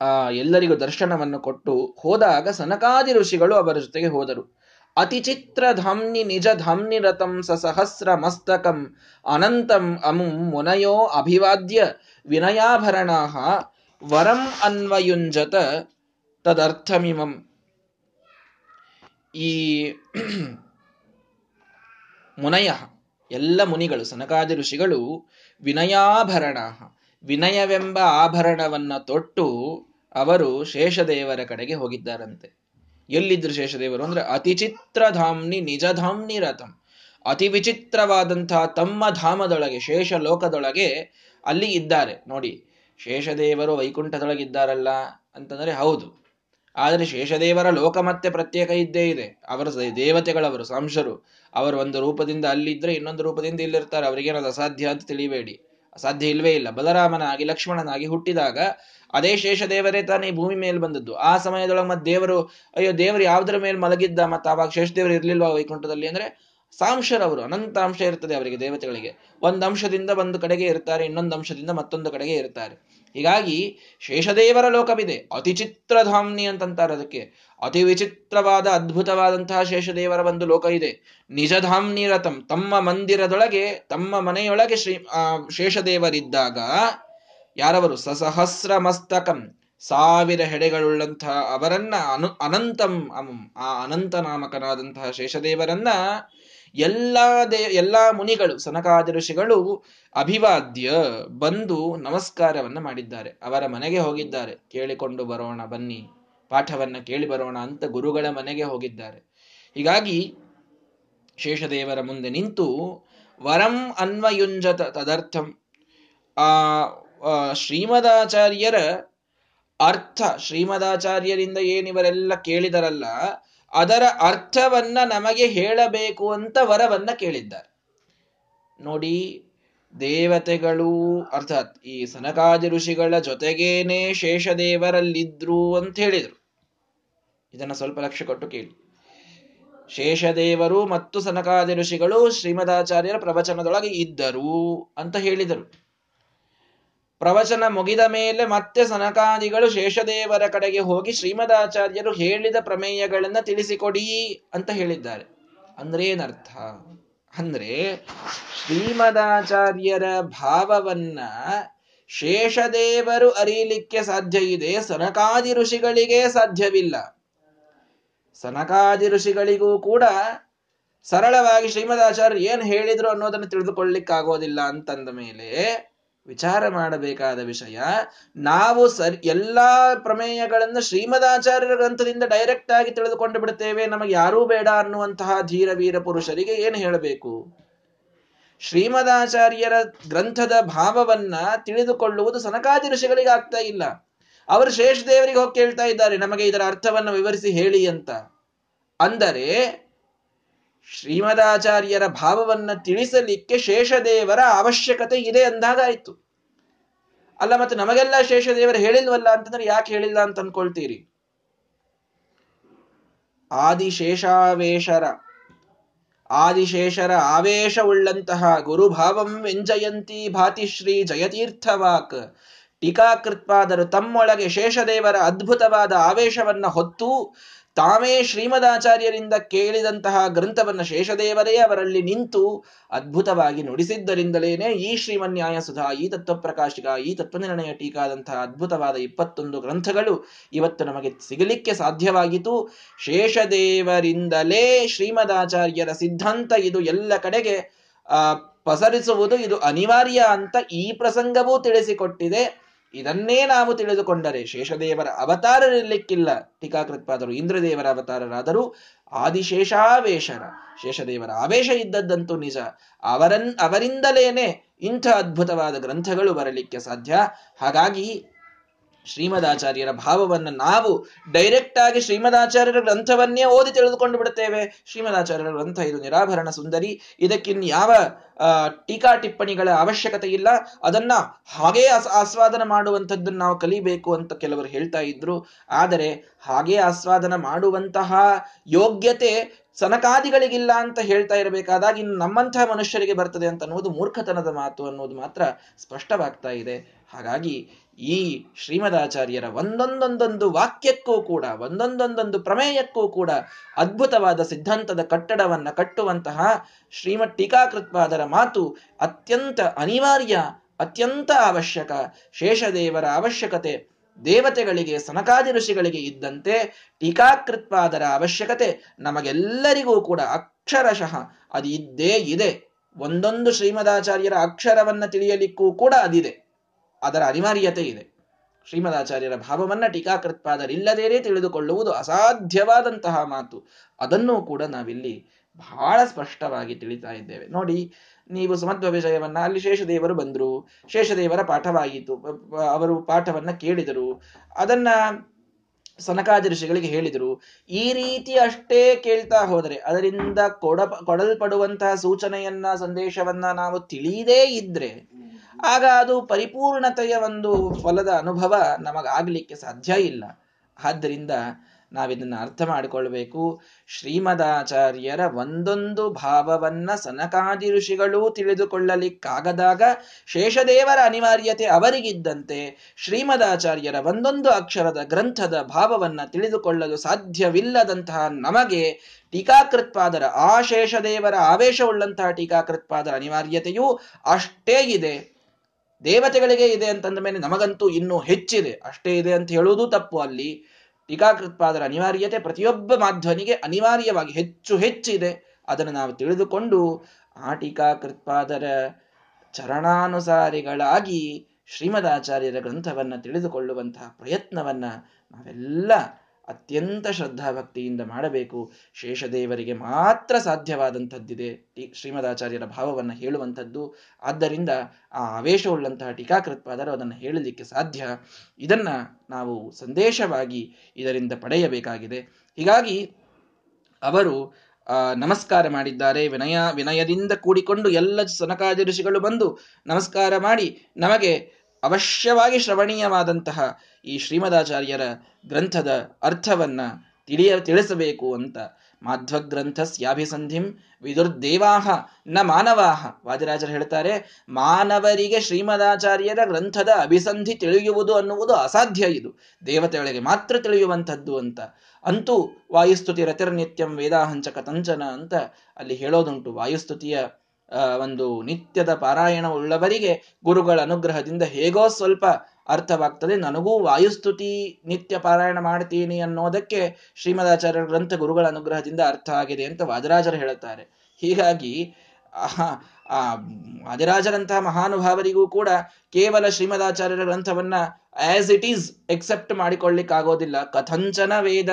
ಆ, ಎಲ್ಲರಿಗೂ ದರ್ಶನವನ್ನು ಕೊಟ್ಟು ಹೋದಾಗ ಸನಕಾದಿ ಋಷಿಗಳು ಅವರ ಜೊತೆಗೆ ಹೋದರು. ಅತಿಚಿತ್ರ ಧಾಮ್ನಿ ನಿಜ ಧಾಮ್ನಿ ರಥಂ ಸ ಸಹಸ್ರ ಮಸ್ತಕಂ ಅನಂತಂ ಅಮುಂ ಮುನಯೋ ಅಭಿವಾದ್ಯ ವಿನಯಾಭರಣ ವರಂ ಅನ್ವಯುಂಜತ ತದರ್ಥಮಿಮಂ. ಈ ಮುನಯ. ಎಲ್ಲ ಮುನಿಗಳು, ಸನಕಾದಿ ಋಷಿಗಳು, ವಿನಯಾಭರಣ. ವಿನಯವೆಂಬ ಆಭರಣವನ್ನ ತೊಟ್ಟು ಅವರು ಶೇಷದೇವರ ಕಡೆಗೆ ಹೋಗಿದ್ದಾರಂತೆ. ಎಲ್ಲಿದ್ರು ಶೇಷದೇವರು ಅಂದ್ರೆ ಧಾಮ್ನಿ ನಿಜ ಧಾಮ್ನಿ ರಥಂ. ಅತಿ ವಿಚಿತ್ರವಾದಂತಹ ತಮ್ಮ ಧಾಮದೊಳಗೆ ಶೇಷ ಲೋಕದೊಳಗೆ ಅಲ್ಲಿ ಇದ್ದಾರೆ. ನೋಡಿ, ಶೇಷದೇವರು ವೈಕುಂಠದೊಳಗಿದ್ದಾರಲ್ಲ ಅಂತಂದ್ರೆ ಹೌದು. ಆದರೆ ಶೇಷದೇವರ ಲೋಕ ಮತ್ತೆ ಪ್ರತ್ಯೇಕ ಇದ್ದೇ ಇದೆ. ಅವರ ದೇವತೆಗಳವರು ಸಾಂಶರು ಅವರು ಒಂದು ರೂಪದಿಂದ ಅಲ್ಲಿದ್ರೆ ಇನ್ನೊಂದು ರೂಪದಿಂದ ಇಲ್ಲಿರ್ತಾರೆ. ಅವರಿಗೇನದು ಅಸಾಧ್ಯ ಅಂತ ತಿಳಿಬೇಡಿ. ಅಸಾಧ್ಯ ಇಲ್ವೇ ಇಲ್ಲ. ಬಲರಾಮನಾಗಿ, ಲಕ್ಷ್ಮಣನಾಗಿ ಹುಟ್ಟಿದಾಗ ಅದೇ ಶೇಷ ದೇವರೇ ತಾನೇ ಭೂಮಿ ಮೇಲೆ ಬಂದದ್ದು. ಆ ಸಮಯದೊಳಗೆ ಮತ್ತೆ ದೇವರು, ಅಯ್ಯೋ, ದೇವರು ಯಾವ್ದ್ರ ಮೇಲೆ ಮಲಗಿದ್ದ ಮತ್ತೆ ಆವಾಗ ಶೇಷ ದೇವರು ಇರ್ಲಿಲ್ವಾ ವೈಕುಂಠದಲ್ಲಿ ಅಂದ್ರೆ ಸಾಂಶರವರು, ಅನಂತ ಅಂಶ ಇರ್ತದೆ ಅವರಿಗೆ ದೇವತೆಗಳಿಗೆ. ಒಂದು ಅಂಶದಿಂದ ಒಂದು ಕಡೆಗೆ ಇರ್ತಾರೆ, ಇನ್ನೊಂದು ಅಂಶದಿಂದ ಮತ್ತೊಂದು ಕಡೆಗೆ ಇರ್ತಾರೆ. ಹೀಗಾಗಿ ಶೇಷದೇವರ ಲೋಕವಿದೆ. ಅತಿಚಿತ್ರಧಾಮ್ನಿ ಅಂತಂತಾರೆ ಅದಕ್ಕೆ. ಅತಿ ವಿಚಿತ್ರವಾದ, ಅದ್ಭುತವಾದಂತಹ ಶೇಷದೇವರ ಒಂದು ಲೋಕ ಇದೆ ನಿಜಧಾಮ್ನಿ ರಥಂ, ತಮ್ಮ ಮಂದಿರದೊಳಗೆ, ತಮ್ಮ ಮನೆಯೊಳಗೆ ಶ್ರೀ ಶೇಷದೇವರಿದ್ದಾಗ ಯಾರವರು? ಸಸಹಸ್ರ ಮಸ್ತಕಂ, ಸಾವಿರ ಹೆಡೆಗಳುಳ್ಳಂತಹ ಅವರನ್ನ ಅನು, ಅನಂತಂ ಆ ಅನಂತ ನಾಮಕನಾದಂತಹ ಶೇಷದೇವರನ್ನ ಎಲ್ಲಾ ದೇ, ಎಲ್ಲಾ ಮುನಿಗಳು, ಸನಕಾದಿ ಋಷಿಗಳು ಅಭಿವಾದ್ಯ ಬಂದು ನಮಸ್ಕಾರವನ್ನ ಮಾಡಿದ್ದಾರೆ. ಅವರ ಮನೆಗೆ ಹೋಗಿದ್ದಾರೆ. ಕೇಳಿಕೊಂಡು ಬರೋಣ, ಬನ್ನಿ. ಪಾಠವನ್ನ ಕೇಳಿ ಬರೋಣ ಅಂತ ಗುರುಗಳ ಮನೆಗೆ ಹೋಗಿದ್ದಾರೆ. ಹೀಗಾಗಿ ಶೇಷದೇವರ ಮುಂದೆ ನಿಂತು ವರಂ ಅನ್ವಯುಂಜತ ತದರ್ಥಂ. ಆ ಶ್ರೀಮದಾಚಾರ್ಯರ ಅರ್ಥ, ಶ್ರೀಮದಾಚಾರ್ಯರಿಂದ ಏನಿವರೆಲ್ಲ ಕೇಳಿದರಲ್ಲ ಅದರ ಅರ್ಥವನ್ನ ನಮಗೆ ಹೇಳಬೇಕು ಅಂತ ವರವನ್ನ ಕೇಳಿದ್ದಾರೆ. ನೋಡಿ, ದೇವತೆಗಳು, ಅರ್ಥಾತ್ ಈ ಸನಕಾದಿ ಋಷಿಗಳ ಜೊತೆಗೇನೆ ಶೇಷದೇವರಲ್ಲಿದ್ರು ಅಂತ ಹೇಳಿದರು. ಇದನ್ನ ಸ್ವಲ್ಪ ಲಕ್ಷ್ಯ ಕೊಟ್ಟು ಕೇಳಿ. ಶೇಷದೇವರು ಮತ್ತು ಸನಕಾದಿ ಋಷಿಗಳು ಶ್ರೀಮದಾಚಾರ್ಯರ ಪ್ರವಚನದೊಳಗೆ ಇದ್ದರು ಅಂತ ಹೇಳಿದರು. ಪ್ರವಚನ ಮುಗಿದ ಮೇಲೆ ಮತ್ತೆ ಸನಕಾದಿಗಳು ಶೇಷದೇವರ ಕಡೆಗೆ ಹೋಗಿ ಶ್ರೀಮದಾಚಾರ್ಯರು ಹೇಳಿದ ಪ್ರಮೇಯಗಳನ್ನ ತಿಳಿಸಿಕೊಡಿ ಅಂತ ಹೇಳಿದ್ದಾರೆ. ಅಂದ್ರೆ ಏನರ್ಥ? ಅಂದ್ರೆ ಶ್ರೀಮದಾಚಾರ್ಯರ ಭಾವವನ್ನ ಶೇಷದೇವರು ಅರಿಯಲಿಕ್ಕೆ ಸಾಧ್ಯ ಇದೆ, ಸನಕಾದಿ ಋಷಿಗಳಿಗೆ ಸಾಧ್ಯವಿಲ್ಲ. ಸನಕಾದಿ ಋಷಿಗಳಿಗೂ ಕೂಡ ಸರಳವಾಗಿ ಶ್ರೀಮದಾಚಾರ್ಯ ಏನ್ ಹೇಳಿದ್ರು ಅನ್ನೋದನ್ನು ತಿಳಿದುಕೊಳ್ಳಿಕ್ಕಾಗೋದಿಲ್ಲ ಅಂತಂದ ಮೇಲೆ ವಿಚಾರ ಮಾಡಬೇಕಾದ ವಿಷಯ, ನಾವು ಸರಿ, ಎಲ್ಲಾ ಪ್ರಮೇಯಗಳನ್ನು ಶ್ರೀಮದಾಚಾರ್ಯರ ಗ್ರಂಥದಿಂದ ಡೈರೆಕ್ಟ್ ಆಗಿ ತಿಳಿದುಕೊಂಡು ಬಿಡುತ್ತೇವೆ. ನಮಗೆ ಯಾರೂ ಬೇಡ ಅನ್ನುವಂತಹ ಧೀರ ವೀರ ಪುರುಷರಿಗೆ ಏನು ಹೇಳಬೇಕು? ಶ್ರೀಮದಾಚಾರ್ಯರ ಗ್ರಂಥದ ಭಾವವನ್ನ ತಿಳಿದುಕೊಳ್ಳುವುದು ಸನಕಾದಿ ಋಷಿಗಳಿಗೆ ಆಗ್ತಾ ಇಲ್ಲ. ಅವರು ಶೇಷದೇವರಿಗೆ ಹೋಗಿ ಕೇಳ್ತಾ ಇದ್ದಾರೆ, ನಮಗೆ ಇದರ ಅರ್ಥವನ್ನು ವಿವರಿಸಿ ಹೇಳಿ ಅಂತ. ಅಂದರೆ ಶ್ರೀಮದಾಚಾರ್ಯರ ಭಾವವನ್ನ ತಿಳಿಸಲಿಕ್ಕೆ ಶೇಷದೇವರ ಅವಶ್ಯಕತೆ ಇದೆ ಅಂದಾಗಾಯ್ತು. ಅಲ್ಲ, ಮತ್ತೆ ನಮಗೆಲ್ಲ ಶೇಷದೇವರು ಹೇಳಿಲ್ವಲ್ಲ ಅಂತಂದ್ರೆ ಯಾಕೆ ಹೇಳಿಲ್ಲ ಅಂತ ಅನ್ಕೊಳ್ತೀರಿ? ಆದಿಶೇಷಾವೇಶರ, ಆದಿಶೇಷರ ಆವೇಶವುಳ್ಳಂತಹ ಗುರುಭಾವಂ ವ್ಯಂಜಯಂತಿ ಭಾತಿಶ್ರೀ ಜಯತೀರ್ಥವಾಕ್. ಟೀಕಾಕೃತ್ಪಾದರು ತಮ್ಮೊಳಗೆ ಶೇಷದೇವರ ಅದ್ಭುತವಾದ ಆವೇಶವನ್ನ ಹೊತ್ತು ತಾವೇ ಶ್ರೀಮದಾಚಾರ್ಯರಿಂದ ಕೇಳಿದಂತಹ ಗ್ರಂಥವನ್ನು ಶೇಷದೇವರೇ ಅವರಲ್ಲಿ ನಿಂತು ಅದ್ಭುತವಾಗಿ ನುಡಿಸಿದ್ದರಿಂದಲೇನೆ ಈ ಶ್ರೀಮನ್ಯಾಯ ಸುಧಾ, ಈ ತತ್ವಪ್ರಕಾಶಿಕ ಈ ತತ್ವನಿರ್ಣಯ ಟೀಕಾದಂತಹ ಅದ್ಭುತವಾದ ಇಪ್ಪತ್ತೊಂದು ಗ್ರಂಥಗಳು ಇವತ್ತು ನಮಗೆ ಸಿಗಲಿಕ್ಕೆ ಸಾಧ್ಯವಾಗಿತು ಶೇಷದೇವರಿಂದಲೇ ಶ್ರೀಮದಾಚಾರ್ಯರ ಸಿದ್ಧಾಂತ ಇದು ಎಲ್ಲ ಕಡೆಗೆ ಪಸರಿಸುವುದು ಇದು ಅನಿವಾರ್ಯ ಅಂತ ಈ ಪ್ರಸಂಗವೂ ತಿಳಿಸಿಕೊಟ್ಟಿದೆ. ಇದನ್ನೇ ನಾವು ತಿಳಿದುಕೊಂಡರೆ ಶೇಷದೇವರ ಅವತಾರರಿರ್ಲಿಕ್ಕಿಲ್ಲ ಟೀಕಾಕೃತ್ಪಾದರು, ಇಂದ್ರದೇವರ ಅವತಾರರಾದರೂ, ಆದಿಶೇಷಾವೇಶರ. ಶೇಷದೇವರ ಆವೇಶ ಇದ್ದದ್ದಂತೂ ನಿಜ. ಅವರನ್, ಅವರಿಂದಲೇನೆ ಇಂಥ ಅದ್ಭುತವಾದ ಗ್ರಂಥಗಳು ಬರಲಿಕ್ಕೆ ಸಾಧ್ಯ. ಹಾಗಾಗಿ ಶ್ರೀಮದಾಚಾರ್ಯರ ಭಾವವನ್ನು ನಾವು ಡೈರೆಕ್ಟ್ ಆಗಿ ಶ್ರೀಮದಾಚಾರ್ಯರ ಗ್ರಂಥವನ್ನೇ ಓದಿ ತಿಳಿದುಕೊಂಡು ಬಿಡುತ್ತೇವೆ. ಶ್ರೀಮದಾಚಾರ್ಯರ ಗ್ರಂಥ ಇದು ನಿರಾಭರಣ ಸುಂದರಿ. ಇದಕ್ಕಿನ್ ಯಾವ ಟೀಕಾ ಟಿಪ್ಪಣಿಗಳ ಅವಶ್ಯಕತೆ ಇಲ್ಲ. ಅದನ್ನ ಹಾಗೇ ಆಸ್ವಾದನ ಮಾಡುವಂಥದ್ದನ್ನು ನಾವು ಕಲಿಬೇಕು ಅಂತ ಕೆಲವರು ಹೇಳ್ತಾ ಇದ್ರು. ಆದರೆ ಹಾಗೇ ಆಸ್ವಾದನ ಮಾಡುವಂತಹ ಯೋಗ್ಯತೆ ಸನಕಾದಿಗಳಿಗಿಲ್ಲ ಅಂತ ಹೇಳ್ತಾ ಇರಬೇಕಾದಾಗ ಇನ್ನು ನಮ್ಮಂತಹ ಮನುಷ್ಯರಿಗೆ ಬರ್ತದೆ ಅಂತ ಅನ್ನೋದು ಮೂರ್ಖತನದ ಮಾತು ಅನ್ನೋದು ಮಾತ್ರ ಸ್ಪಷ್ಟವಾಗ್ತಾ ಇದೆ. ಹಾಗಾಗಿ ಈ ಶ್ರೀಮದಾಚಾರ್ಯರ ಒಂದೊಂದೊಂದೊಂದು ವಾಕ್ಯಕ್ಕೂ ಕೂಡ, ಒಂದೊಂದೊಂದೊಂದು ಪ್ರಮೇಯಕ್ಕೂ ಕೂಡ ಅದ್ಭುತವಾದ ಸಿದ್ಧಾಂತದ ಕಟ್ಟಡವನ್ನ ಕಟ್ಟುವಂತಹ ಶ್ರೀಮತ್ ಟೀಕಾಕೃತ್ಪಾದರ ಮಾತು ಅತ್ಯಂತ ಅನಿವಾರ್ಯ, ಅತ್ಯಂತ ಅವಶ್ಯಕ, ಶೇಷದೇವರ ಅವಶ್ಯಕತೆ, ದೇವತೆಗಳಿಗೆ, ಸನಕಾದಿ ಋಷಿಗಳಿಗೆ ಇದ್ದಂತೆ ಟೀಕಾಕೃತ್ಪಾದರ ಅವಶ್ಯಕತೆ ನಮಗೆಲ್ಲರಿಗೂ ಕೂಡ ಅಕ್ಷರಶಃ ಅದು ಇದ್ದೇ ಇದೆ. ಒಂದೊಂದು ಶ್ರೀಮದಾಚಾರ್ಯರ ಅಕ್ಷರವನ್ನ ತಿಳಿಯಲಿಕ್ಕೂ ಕೂಡ ಅದಿದೆ. ಅದರ ಅನಿವಾರ್ಯತೆ ಇದೆ. ಶ್ರೀಮದಾಚಾರ್ಯರ ಭಾವವನ್ನ ಟೀಕಾಕೃತ್ಪಾದರಿಲ್ಲದೇನೆ ತಿಳಿದುಕೊಳ್ಳುವುದು ಅಸಾಧ್ಯವಾದಂತಹ ಮಾತು. ಅದನ್ನೂ ಕೂಡ ನಾವಿಲ್ಲಿ ಬಹಳ ಸ್ಪಷ್ಟವಾಗಿ ತಿಳಿತಾ ಇದ್ದೇವೆ. ನೋಡಿ, ನೀವು ಸಮತ್ವ ವಿಷಯವನ್ನ ಅಲ್ಲಿ ಶೇಷದೇವರು ಬಂದರು, ಶೇಷದೇವರ ಪಾಠವಾಗಿತ್ತು ಅವರು ಪಾಠವನ್ನ ಕೇಳಿದರು, ಅದನ್ನ ಸನಕಾದ ಹೇಳಿದರು. ಈ ರೀತಿ ಅಷ್ಟೇ ಕೇಳ್ತಾ ಹೋದರೆ, ಅದರಿಂದ ಕೊಡ, ಕೊಡಲ್ಪಡುವಂತಹ ಸೂಚನೆಯನ್ನ, ಸಂದೇಶವನ್ನ ನಾವು ತಿಳಿಯದೇ ಇದ್ರೆ ಆಗ ಅದು ಪರಿಪೂರ್ಣತೆಯ ಒಂದು ಫಲದ ಅನುಭವ ನಮಗಾಗಲಿಕ್ಕೆ ಸಾಧ್ಯ ಇಲ್ಲ. ಆದ್ದರಿಂದ ನಾವಿದನ್ನು ಅರ್ಥ ಮಾಡಿಕೊಳ್ಬೇಕು. ಶ್ರೀಮದಾಚಾರ್ಯರ ಒಂದೊಂದು ಭಾವವನ್ನ ಸನಕಾದಿ ಋಷಿಗಳೂ ತಿಳಿದುಕೊಳ್ಳಲಿಕ್ಕಾಗದಾಗ ಶೇಷದೇವರ ಅನಿವಾರ್ಯತೆ ಅವರಿಗಿದ್ದಂತೆ ಶ್ರೀಮದಾಚಾರ್ಯರ ಒಂದೊಂದು ಅಕ್ಷರದ ಗ್ರಂಥದ ಭಾವವನ್ನ ತಿಳಿದುಕೊಳ್ಳಲು ಸಾಧ್ಯವಿಲ್ಲದಂತಹ ನಮಗೆ ಟೀಕಾಕೃತ್ಪಾದರ, ಆ ಶೇಷದೇವರ ಆವೇಶವುಳ್ಳಂತಹ ಟೀಕಾಕೃತ್ಪಾದರ ಅನಿವಾರ್ಯತೆಯೂ ಅಷ್ಟೇ ಇದೆ. ದೇವತೆಗಳಿಗೆ ಇದೆ ಅಂತಂದ ಮೇಲೆ ನಮಗಂತೂ ಇನ್ನೂ ಹೆಚ್ಚಿದೆ. ಅಷ್ಟೇ ಇದೆ ಅಂತ ಹೇಳುವುದು ತಪ್ಪು. ಅಲ್ಲಿ ಟೀಕಾಕೃತ್ಪಾದರ ಅನಿವಾರ್ಯತೆ ಪ್ರತಿಯೊಬ್ಬ ಮಾಧ್ವನಿಗೆ ಅನಿವಾರ್ಯವಾಗಿ ಹೆಚ್ಚು ಹೆಚ್ಚಿದೆ. ಅದನ್ನು ನಾವು ತಿಳಿದುಕೊಂಡು ಆ ಟೀಕಾಕೃತ್ಪಾದರ ಚರಣಾನುಸಾರಿಗಳಾಗಿ ಶ್ರೀಮದಾಚಾರ್ಯರ ಗ್ರಂಥವನ್ನು ತಿಳಿದುಕೊಳ್ಳುವಂತಹ ಪ್ರಯತ್ನವನ್ನು ನಾವೆಲ್ಲ ಅತ್ಯಂತ ಶ್ರದ್ಧಾಭಕ್ತಿಯಿಂದ ಮಾಡಬೇಕು. ಶೇಷದೇವರಿಗೆ ಮಾತ್ರ ಸಾಧ್ಯವಾದಂಥದ್ದಿದೆ. ಶ್ರೀಮದಾಚಾರ್ಯರ ಭಾವವನ್ನು ಹೇಳುವಂಥದ್ದು. ಆದ್ದರಿಂದ ಆ ಆವೇಶವುಳ್ಳಂತಹ ಟೀಕಾಕೃತ್ಪಾದರು ಅದನ್ನು ಹೇಳಲಿಕ್ಕೆ ಸಾಧ್ಯ. ಇದನ್ನ ನಾವು ಸಂದೇಶವಾಗಿ ಇದರಿಂದ ಪಡೆಯಬೇಕಾಗಿದೆ. ಹೀಗಾಗಿ ಅವರು ನಮಸ್ಕಾರ ಮಾಡಿದ್ದಾರೆ. ವಿನಯ, ವಿನಯದಿಂದ ಕೂಡಿಕೊಂಡು ಎಲ್ಲ ಸನಕಾದಿ ಋಷಿಗಳು ಬಂದು ನಮಸ್ಕಾರ ಮಾಡಿ, ನಮಗೆ ಅವಶ್ಯವಾಗಿ ಶ್ರವಣೀಯವಾದಂತಹ ಈ ಶ್ರೀಮದಾಚಾರ್ಯರ ಗ್ರಂಥದ ಅರ್ಥವನ್ನ ತಿಳಿಯ ತಿಳಿಸಬೇಕು ಅಂತ ಮಾಧ್ವಗ್ರಂಥಸ್ಯಾಭಿಸಂಧಿಂ ವಿದುರ್ದೇವಾಹ ನ ಮಾನವಾಹ. ವಾದಿರಾಜರು ಹೇಳ್ತಾರೆ, ಮಾನವರಿಗೆ ಶ್ರೀಮದಾಚಾರ್ಯರ ಗ್ರಂಥದ ಅಭಿಸಂಧಿ ತಿಳಿಯುವುದು ಅನ್ನುವುದು ಅಸಾಧ್ಯ ಇದು. ದೇವತೆಗಳಿಗೆ ಮಾತ್ರ ತಿಳಿಯುವಂಥದ್ದು ಅಂತ. ಅಂತೂ ವಾಯುಸ್ತುತಿ ರತಿರ್ನಿತ್ಯಂ ವೇದಾಹಂಚಕ ತಂಚನ ಅಂತ ಅಲ್ಲಿ ಹೇಳೋದುಂಟು. ವಾಯುಸ್ತುತಿಯ ಒಂದು ನಿತ್ಯದ ಪಾರಾಯಣ ಉಳ್ಳವರಿಗೆ ಗುರುಗಳ ಅನುಗ್ರಹದಿಂದ ಹೇಗೋ ಸ್ವಲ್ಪ ಅರ್ಥವಾಗ್ತದೆ. ನನಗೂ ವಾಯುಸ್ತುತಿ ನಿತ್ಯ ಪಾರಾಯಣ ಮಾಡ್ತೀನಿ ಅನ್ನೋದಕ್ಕೆ ಶ್ರೀಮದಾಚಾರ್ಯ ಗ್ರಂಥ ಗುರುಗಳ ಅನುಗ್ರಹದಿಂದ ಅರ್ಥ ಆಗಿದೆ ಅಂತ ವಾದರಾಜರು ಹೇಳುತ್ತಾರೆ. ಹೀಗಾಗಿ ಆ, ವಾದಿರಾಜರಂತಹ ಮಹಾನುಭಾವರಿಗೂ ಕೂಡ ಕೇವಲ ಶ್ರೀಮದಾಚಾರ್ಯರ ಗ್ರಂಥವನ್ನ ಆಸ್ ಇಟ್ ಈಸ್ ಎಕ್ಸೆಪ್ಟ್ ಮಾಡಿಕೊಳ್ಳಿಕ್ಕಾಗೋದಿಲ್ಲ. ಕಥಂಚನ ವೇದ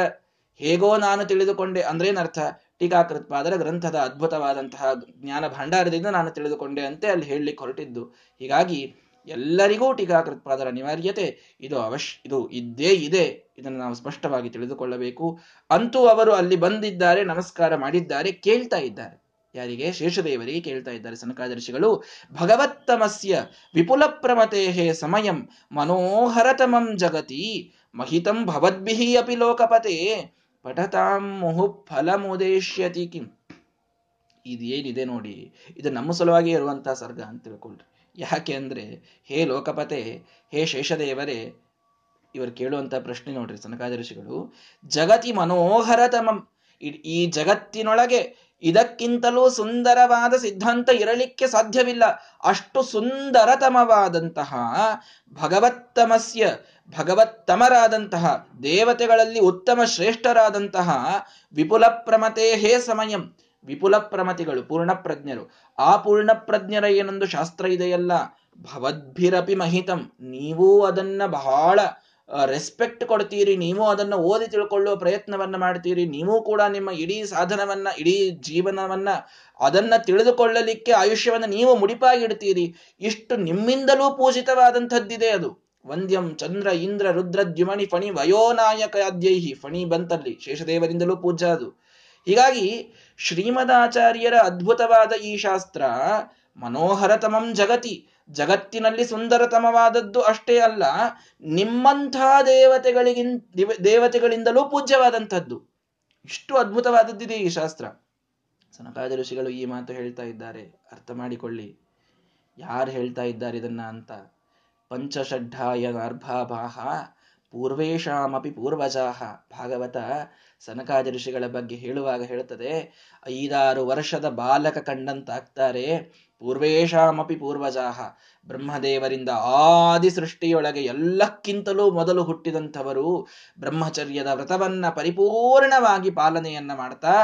ಹೇಗೋ ನಾನು ತಿಳಿದುಕೊಂಡೆ ಅಂದ್ರೇನರ್ಥ ಟೀಕಾಕೃತ್ಪಾದರ ಗ್ರಂಥದ ಅದ್ಭುತವಾದಂತಹ ಜ್ಞಾನ ಭಂಡಾರದಿಂದ ನಾನು ತಿಳಿದುಕೊಂಡೆ ಅಂತೆ ಅಲ್ಲಿ ಹೇಳಲಿಕ್ಕೆ ಹೊರಟಿದ್ದು. ಹೀಗಾಗಿ ಎಲ್ಲರಿಗೂ ಟೀಕಾಕೃತ್ಪಾದರ ಅನಿವಾರ್ಯತೆ. ಇದು ಅವಶ್ಯ, ಇದು ಇದ್ದೇ ಇದೆ. ಇದನ್ನು ನಾವು ಸ್ಪಷ್ಟವಾಗಿ ತಿಳಿದುಕೊಳ್ಳಬೇಕು. ಅಂತೂ ಅವರು ಅಲ್ಲಿ ಬಂದಿದ್ದಾರೆ, ನಮಸ್ಕಾರ ಮಾಡಿದ್ದಾರೆ, ಕೇಳ್ತಾ ಇದ್ದಾರೆ. ಯಾರಿಗೆ? ಶೇಷದೇವರಿಗೆ ಕೇಳ್ತಾ ಇದ್ದಾರೆ ಸನಕಾದರ್ಶಿಗಳು. ಭಗವತ್ತಮಸ್ಯ ವಿಪುಲ ಸಮಯಂ ಮನೋಹರತಮಂ ಜಗತಿ ಮಹಿತಂ ಭವದ್ಭಿಹಿ ಅಪಿ ಲೋಕಪತೆ. ಪಠತಾಂ ಮುಹು ಫಲಮುದೇಶ್ಯತಿ ಕಿಂ. ಏನಿದೆ ನೋಡಿ, ಇದು ನಮ್ಮ ಸಲುವಾಗಿ ಇರುವಂತಹ ಸರ್ಗ ಅಂತ ತಿಳ್ಕೊಳ್ರಿ. ಯಾಕೆ ಅಂದ್ರೆ, ಹೇ ಲೋಕಪತೆ, ಹೇ ಶೇಷದೇವರೇ, ಇವರು ಕೇಳುವಂತ ಪ್ರಶ್ನೆ ನೋಡ್ರಿ ಸನಕಾದರ್ಶಿಗಳು ಜಗತಿ ಮನೋಹರತಮಂ ಈ ಜಗತ್ತಿನೊಳಗೆ ಇದಕ್ಕಿಂತಲೂ ಸುಂದರವಾದ ಸಿದ್ಧಾಂತ ಇರಲಿಕ್ಕೆ ಸಾಧ್ಯವಿಲ್ಲ. ಅಷ್ಟು ಸುಂದರತಮವಾದಂತಹ ಭಗವತ್ತಮಸ್ಯ, ಭಗವತ್ತಮರಾದಂತಹ ದೇವತೆಗಳಲ್ಲಿ ಉತ್ತಮ ಶ್ರೇಷ್ಠರಾದಂತಹ ವಿಪುಲ ಪ್ರಮತೆ ಹೇ ಸಮಯಂ. ವಿಪುಲ ಪ್ರಮತಿಗಳು ಪೂರ್ಣಪ್ರಜ್ಞರು. ಆ ಪೂರ್ಣಪ್ರಜ್ಞರ ಏನೊಂದು ಶಾಸ್ತ್ರ ಇದೆಯಲ್ಲ? ಭವದ್ಭಿರಪಿ ಮಹಿತಂ. ನೀವೂ ಅದನ್ನ ಬಹಳ ರೆಸ್ಪೆಕ್ಟ್ ಕೊಡ್ತೀರಿ, ನೀವು ಅದನ್ನ ಓದಿ ತಿಳ್ಕೊಳ್ಳುವ ಪ್ರಯತ್ನವನ್ನ ಮಾಡ್ತೀರಿ, ನೀವು ಕೂಡ ನಿಮ್ಮ ಇಡೀ ಸಾಧನವನ್ನ, ಇಡೀ ಜೀವನವನ್ನ ಅದನ್ನ ತಿಳಿದುಕೊಳ್ಳಲಿಕ್ಕೆ ಆಯುಷ್ಯವನ್ನ ನೀವು ಮುಡಿಪಾಗಿಡ್ತೀರಿ. ಇಷ್ಟು ನಿಮ್ಮಿಂದಲೂ ಪೂಜಿತವಾದಂಥದ್ದಿದೆ ಅದು. ವಂದ್ಯಂ ಚಂದ್ರ ಇಂದ್ರ ರುದ್ರ ದ್ಯುಮಣಿ ಫಣಿ ವಯೋನಾಯಕಾದ್ಯೈಹಿ ಫಣಿ ಬಂತಲ್ಲಿ ಶೇಷದೇವರಿಂದಲೂ ಪೂಜಾ ಅದು. ಹೀಗಾಗಿ ಶ್ರೀಮದಾಚಾರ್ಯರ ಅದ್ಭುತವಾದ ಈ ಶಾಸ್ತ್ರ ಮನೋಹರತಮಂ ಜಗತಿ. ಜಗತ್ತಿನಲ್ಲಿ ಸುಂದರತಮವಾದದ್ದು ಅಷ್ಟೇ ಅಲ್ಲ, ನಿಮ್ಮಂಥ ದೇವತೆಗಳಿಗಿಂತ ದೇವತೆಗಳಿಂದಲೂ ಪೂಜ್ಯವಾದಂಥದ್ದು. ಇಷ್ಟು ಅದ್ಭುತವಾದದ್ದಿದೆ ಈ ಶಾಸ್ತ್ರ. ಸನಕಾದ ಋಷಿಗಳು ಈ ಮಾತು ಹೇಳ್ತಾ ಇದ್ದಾರೆ. ಅರ್ಥ ಮಾಡಿಕೊಳ್ಳಿ. ಯಾರು ಹೇಳ್ತಾ ಇದ್ದಾರೆ ಇದನ್ನ ಅಂತ? ಪಂಚಷಡ್ಢಾಯ ಗರ್ಭಾಭಾಹ ಪೂರ್ವೇಶಾಮಪಿ ಪೂರ್ವಜಾಹ. ಭಾಗವತ ಸನಕಾದ ಋಷಿಗಳ ಬಗ್ಗೆ ಹೇಳುವಾಗ ಹೇಳುತ್ತದೆ, ಐದಾರು ವರ್ಷದ ಬಾಲಕ ಕಂಡಂತಾಗ್ತಾರೆ. ಪೂರ್ವೇಶಾಮಪಿ ಪೂರ್ವಜಾಹ. ಬ್ರಹ್ಮದೇವರಿಂದ ಆದಿ ಸೃಷ್ಟಿಯೊಳಗೆ ಎಲ್ಲಕ್ಕಿಂತಲೂ ಮೊದಲು ಹುಟ್ಟಿದಂಥವರು ಬ್ರಹ್ಮಚರ್ಯದ ವ್ರತವನ್ನ ಪರಿಪೂರ್ಣವಾಗಿ ಪಾಲನೆಯನ್ನ ಮಾಡ್ತಾ,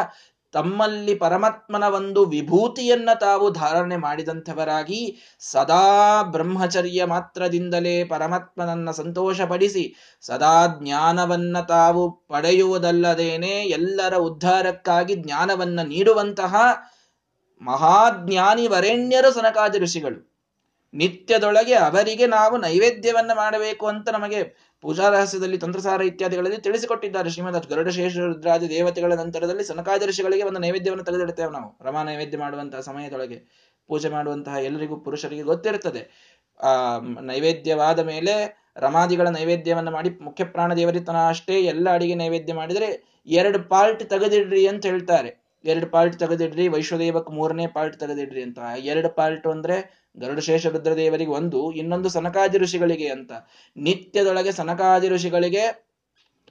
ತಮ್ಮಲ್ಲಿ ಪರಮಾತ್ಮನ ಒಂದು ವಿಭೂತಿಯನ್ನ ತಾವು ಧಾರಣೆ ಮಾಡಿದಂಥವರಾಗಿ ಸದಾ ಬ್ರಹ್ಮಚರ್ಯ ಮಾತ್ರದಿಂದಲೇ ಪರಮಾತ್ಮನನ್ನ ಸಂತೋಷಪಡಿಸಿ, ಸದಾ ಜ್ಞಾನವನ್ನ ತಾವು ಪಡೆಯುವುದಲ್ಲದೇನೆ ಎಲ್ಲರ ಉದ್ಧಾರಕ್ಕಾಗಿ ಜ್ಞಾನವನ್ನ ನೀಡುವಂತಹ ಮಹಾಜ್ಞಾನಿ ವರೆಣ್ಯರು ಸನಕಾದಿ ಋಷಿಗಳು. ನಿತ್ಯದೊಳಗೆ ಅವರಿಗೆ ನಾವು ನೈವೇದ್ಯವನ್ನು ಮಾಡಬೇಕು ಅಂತ ನಮಗೆ ಪೂಜಾ ರಹಸ್ಯದಲ್ಲಿ, ತಂತ್ರಸಾರ ಇತ್ಯಾದಿಗಳಲ್ಲಿ ತಿಳಿಸಿಕೊಟ್ಟಿದ್ದಾರೆ. ಶ್ರೀಮದ್ ಗರುಡಶೇಷ ರುದ್ರಾದಿ ದೇವತೆಗಳ ನಂತರದಲ್ಲಿ ಸನಕಾದಿ ಋಷಿಗಳಿಗೆ ಒಂದು ನೈವೇದ್ಯವನ್ನು ತೆಗೆದಿಡ್ತೇವೆ ನಾವು. ರಮಾ ನೈವೇದ್ಯ ಮಾಡುವಂತಹ ಸಮಯದೊಳಗೆ ಪೂಜೆ ಮಾಡುವಂತಹ ಎಲ್ಲರಿಗೂ ಪುರುಷರಿಗೆ ಗೊತ್ತಿರುತ್ತದೆ. ಆ, ನೈವೇದ್ಯವಾದ ಮೇಲೆ ರಮಾದಿಗಳ ನೈವೇದ್ಯವನ್ನು ಮಾಡಿ ಮುಖ್ಯ ಪ್ರಾಣ ದೇವರಿತನ ಅಷ್ಟೇ ಎಲ್ಲ ಅಡಿಗೆ ನೈವೇದ್ಯ ಮಾಡಿದರೆ ಎರಡು ಪಾರ್ಟ್ ತೆಗೆದಿಡ್ರಿ ಅಂತ ಹೇಳ್ತಾರೆ. ಎರಡು ಪಾರ್ಟ್ ತೆಗೆದಿಡ್ರಿ ವೈಶ್ವದೇವಕ್ಕೆ ಮೂರನೇ ಪಾರ್ಟ್ ತೆಗೆದಿಡ್ರಿ ಅಂತ. ಎರಡು ಪಾರ್ಟ್ ಅಂದ್ರೆ ಗರುಡಶೇಷ ರುದ್ರದೇವರಿಗೆ ಒಂದು, ಇನ್ನೊಂದು ಸನಕಾದಿ ಋಷಿಗಳಿಗೆ ಅಂತ. ನಿತ್ಯದೊಳಗೆ ಸನಕಾದಿ ಋಷಿಗಳಿಗೆ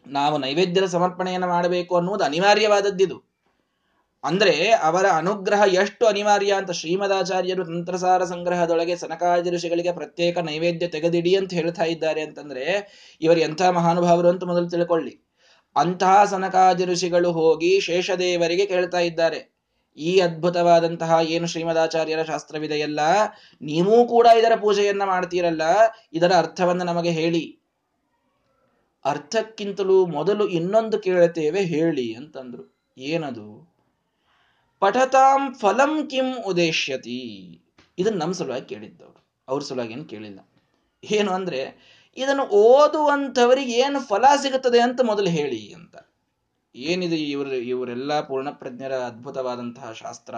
ನಾವು ನೈವೇದ್ಯದ ಸಮರ್ಪಣೆಯನ್ನು ಮಾಡಬೇಕು ಅನ್ನುವುದು ಅನಿವಾರ್ಯವಾದದ್ದಿದು. ಅಂದ್ರೆ ಅವರ ಅನುಗ್ರಹ ಎಷ್ಟು ಅನಿವಾರ್ಯ ಅಂತ ಶ್ರೀಮದಾಚಾರ್ಯರು ತಂತ್ರಸಾರ ಸಂಗ್ರಹದೊಳಗೆ ಸನಕಾದಿ ಋಷಿಗಳಿಗೆ ಪ್ರತ್ಯೇಕ ನೈವೇದ್ಯ ತೆಗೆದಿಡಿ ಅಂತ ಹೇಳ್ತಾ ಇದ್ದಾರೆ ಅಂತಂದ್ರೆ, ಇವರು ಎಂಥ ಮಹಾನುಭಾವರು ಅಂತ ಮೊದಲು ತಿಳ್ಕೊಳ್ಳಿ. ಅಂತಹ ಸನಕಾದಿ ಋಷಿಗಳು ಹೋಗಿ ಶೇಷದೇವರಿಗೆ ಕೇಳ್ತಾ ಇದ್ದಾರೆ. ಈ ಅದ್ಭುತವಾದಂತಹ ಏನು ಶ್ರೀಮದಾಚಾರ್ಯರ ಶಾಸ್ತ್ರವಿದೆಯಲ್ಲ? ನೀವೂ ಕೂಡ ಇದರ ಪೂಜೆಯನ್ನ ಮಾಡ್ತೀರಲ್ಲ? ಇದರ ಅರ್ಥವನ್ನು ನಮಗೆ ಹೇಳಿ. ಅರ್ಥಕ್ಕಿಂತಲೂ ಮೊದಲು ಇನ್ನೊಂದು ಕೇಳುತ್ತೇವೆ ಹೇಳಿ ಅಂತಂದ್ರು. ಏನದು? ಪಠತಾಂ ಫಲಂ ಕಿಂ ಉದ್ದೇಶ್ಯತಿ ಇದನ್ನ ನಮ್ಮ ಸಲುವಾಗಿ ಕೇಳಿದ್ದವರು. ಅವ್ರ ಸಲುವಾಗಿ ಏನು ಕೇಳಿಲ್ಲ. ಏನು ಅಂದ್ರೆ ಇದನ್ನು ಓದುವಂಥವರಿಗೆ ಏನು ಫಲ ಸಿಗುತ್ತದೆ ಅಂತ ಮೊದಲು ಹೇಳಿ ಅಂತ. ಏನಿದೆ ಇವರು, ಇವರೆಲ್ಲ ಪೂರ್ಣಪ್ರಜ್ಞರ ಅದ್ಭುತವಾದಂತಹ ಶಾಸ್ತ್ರ.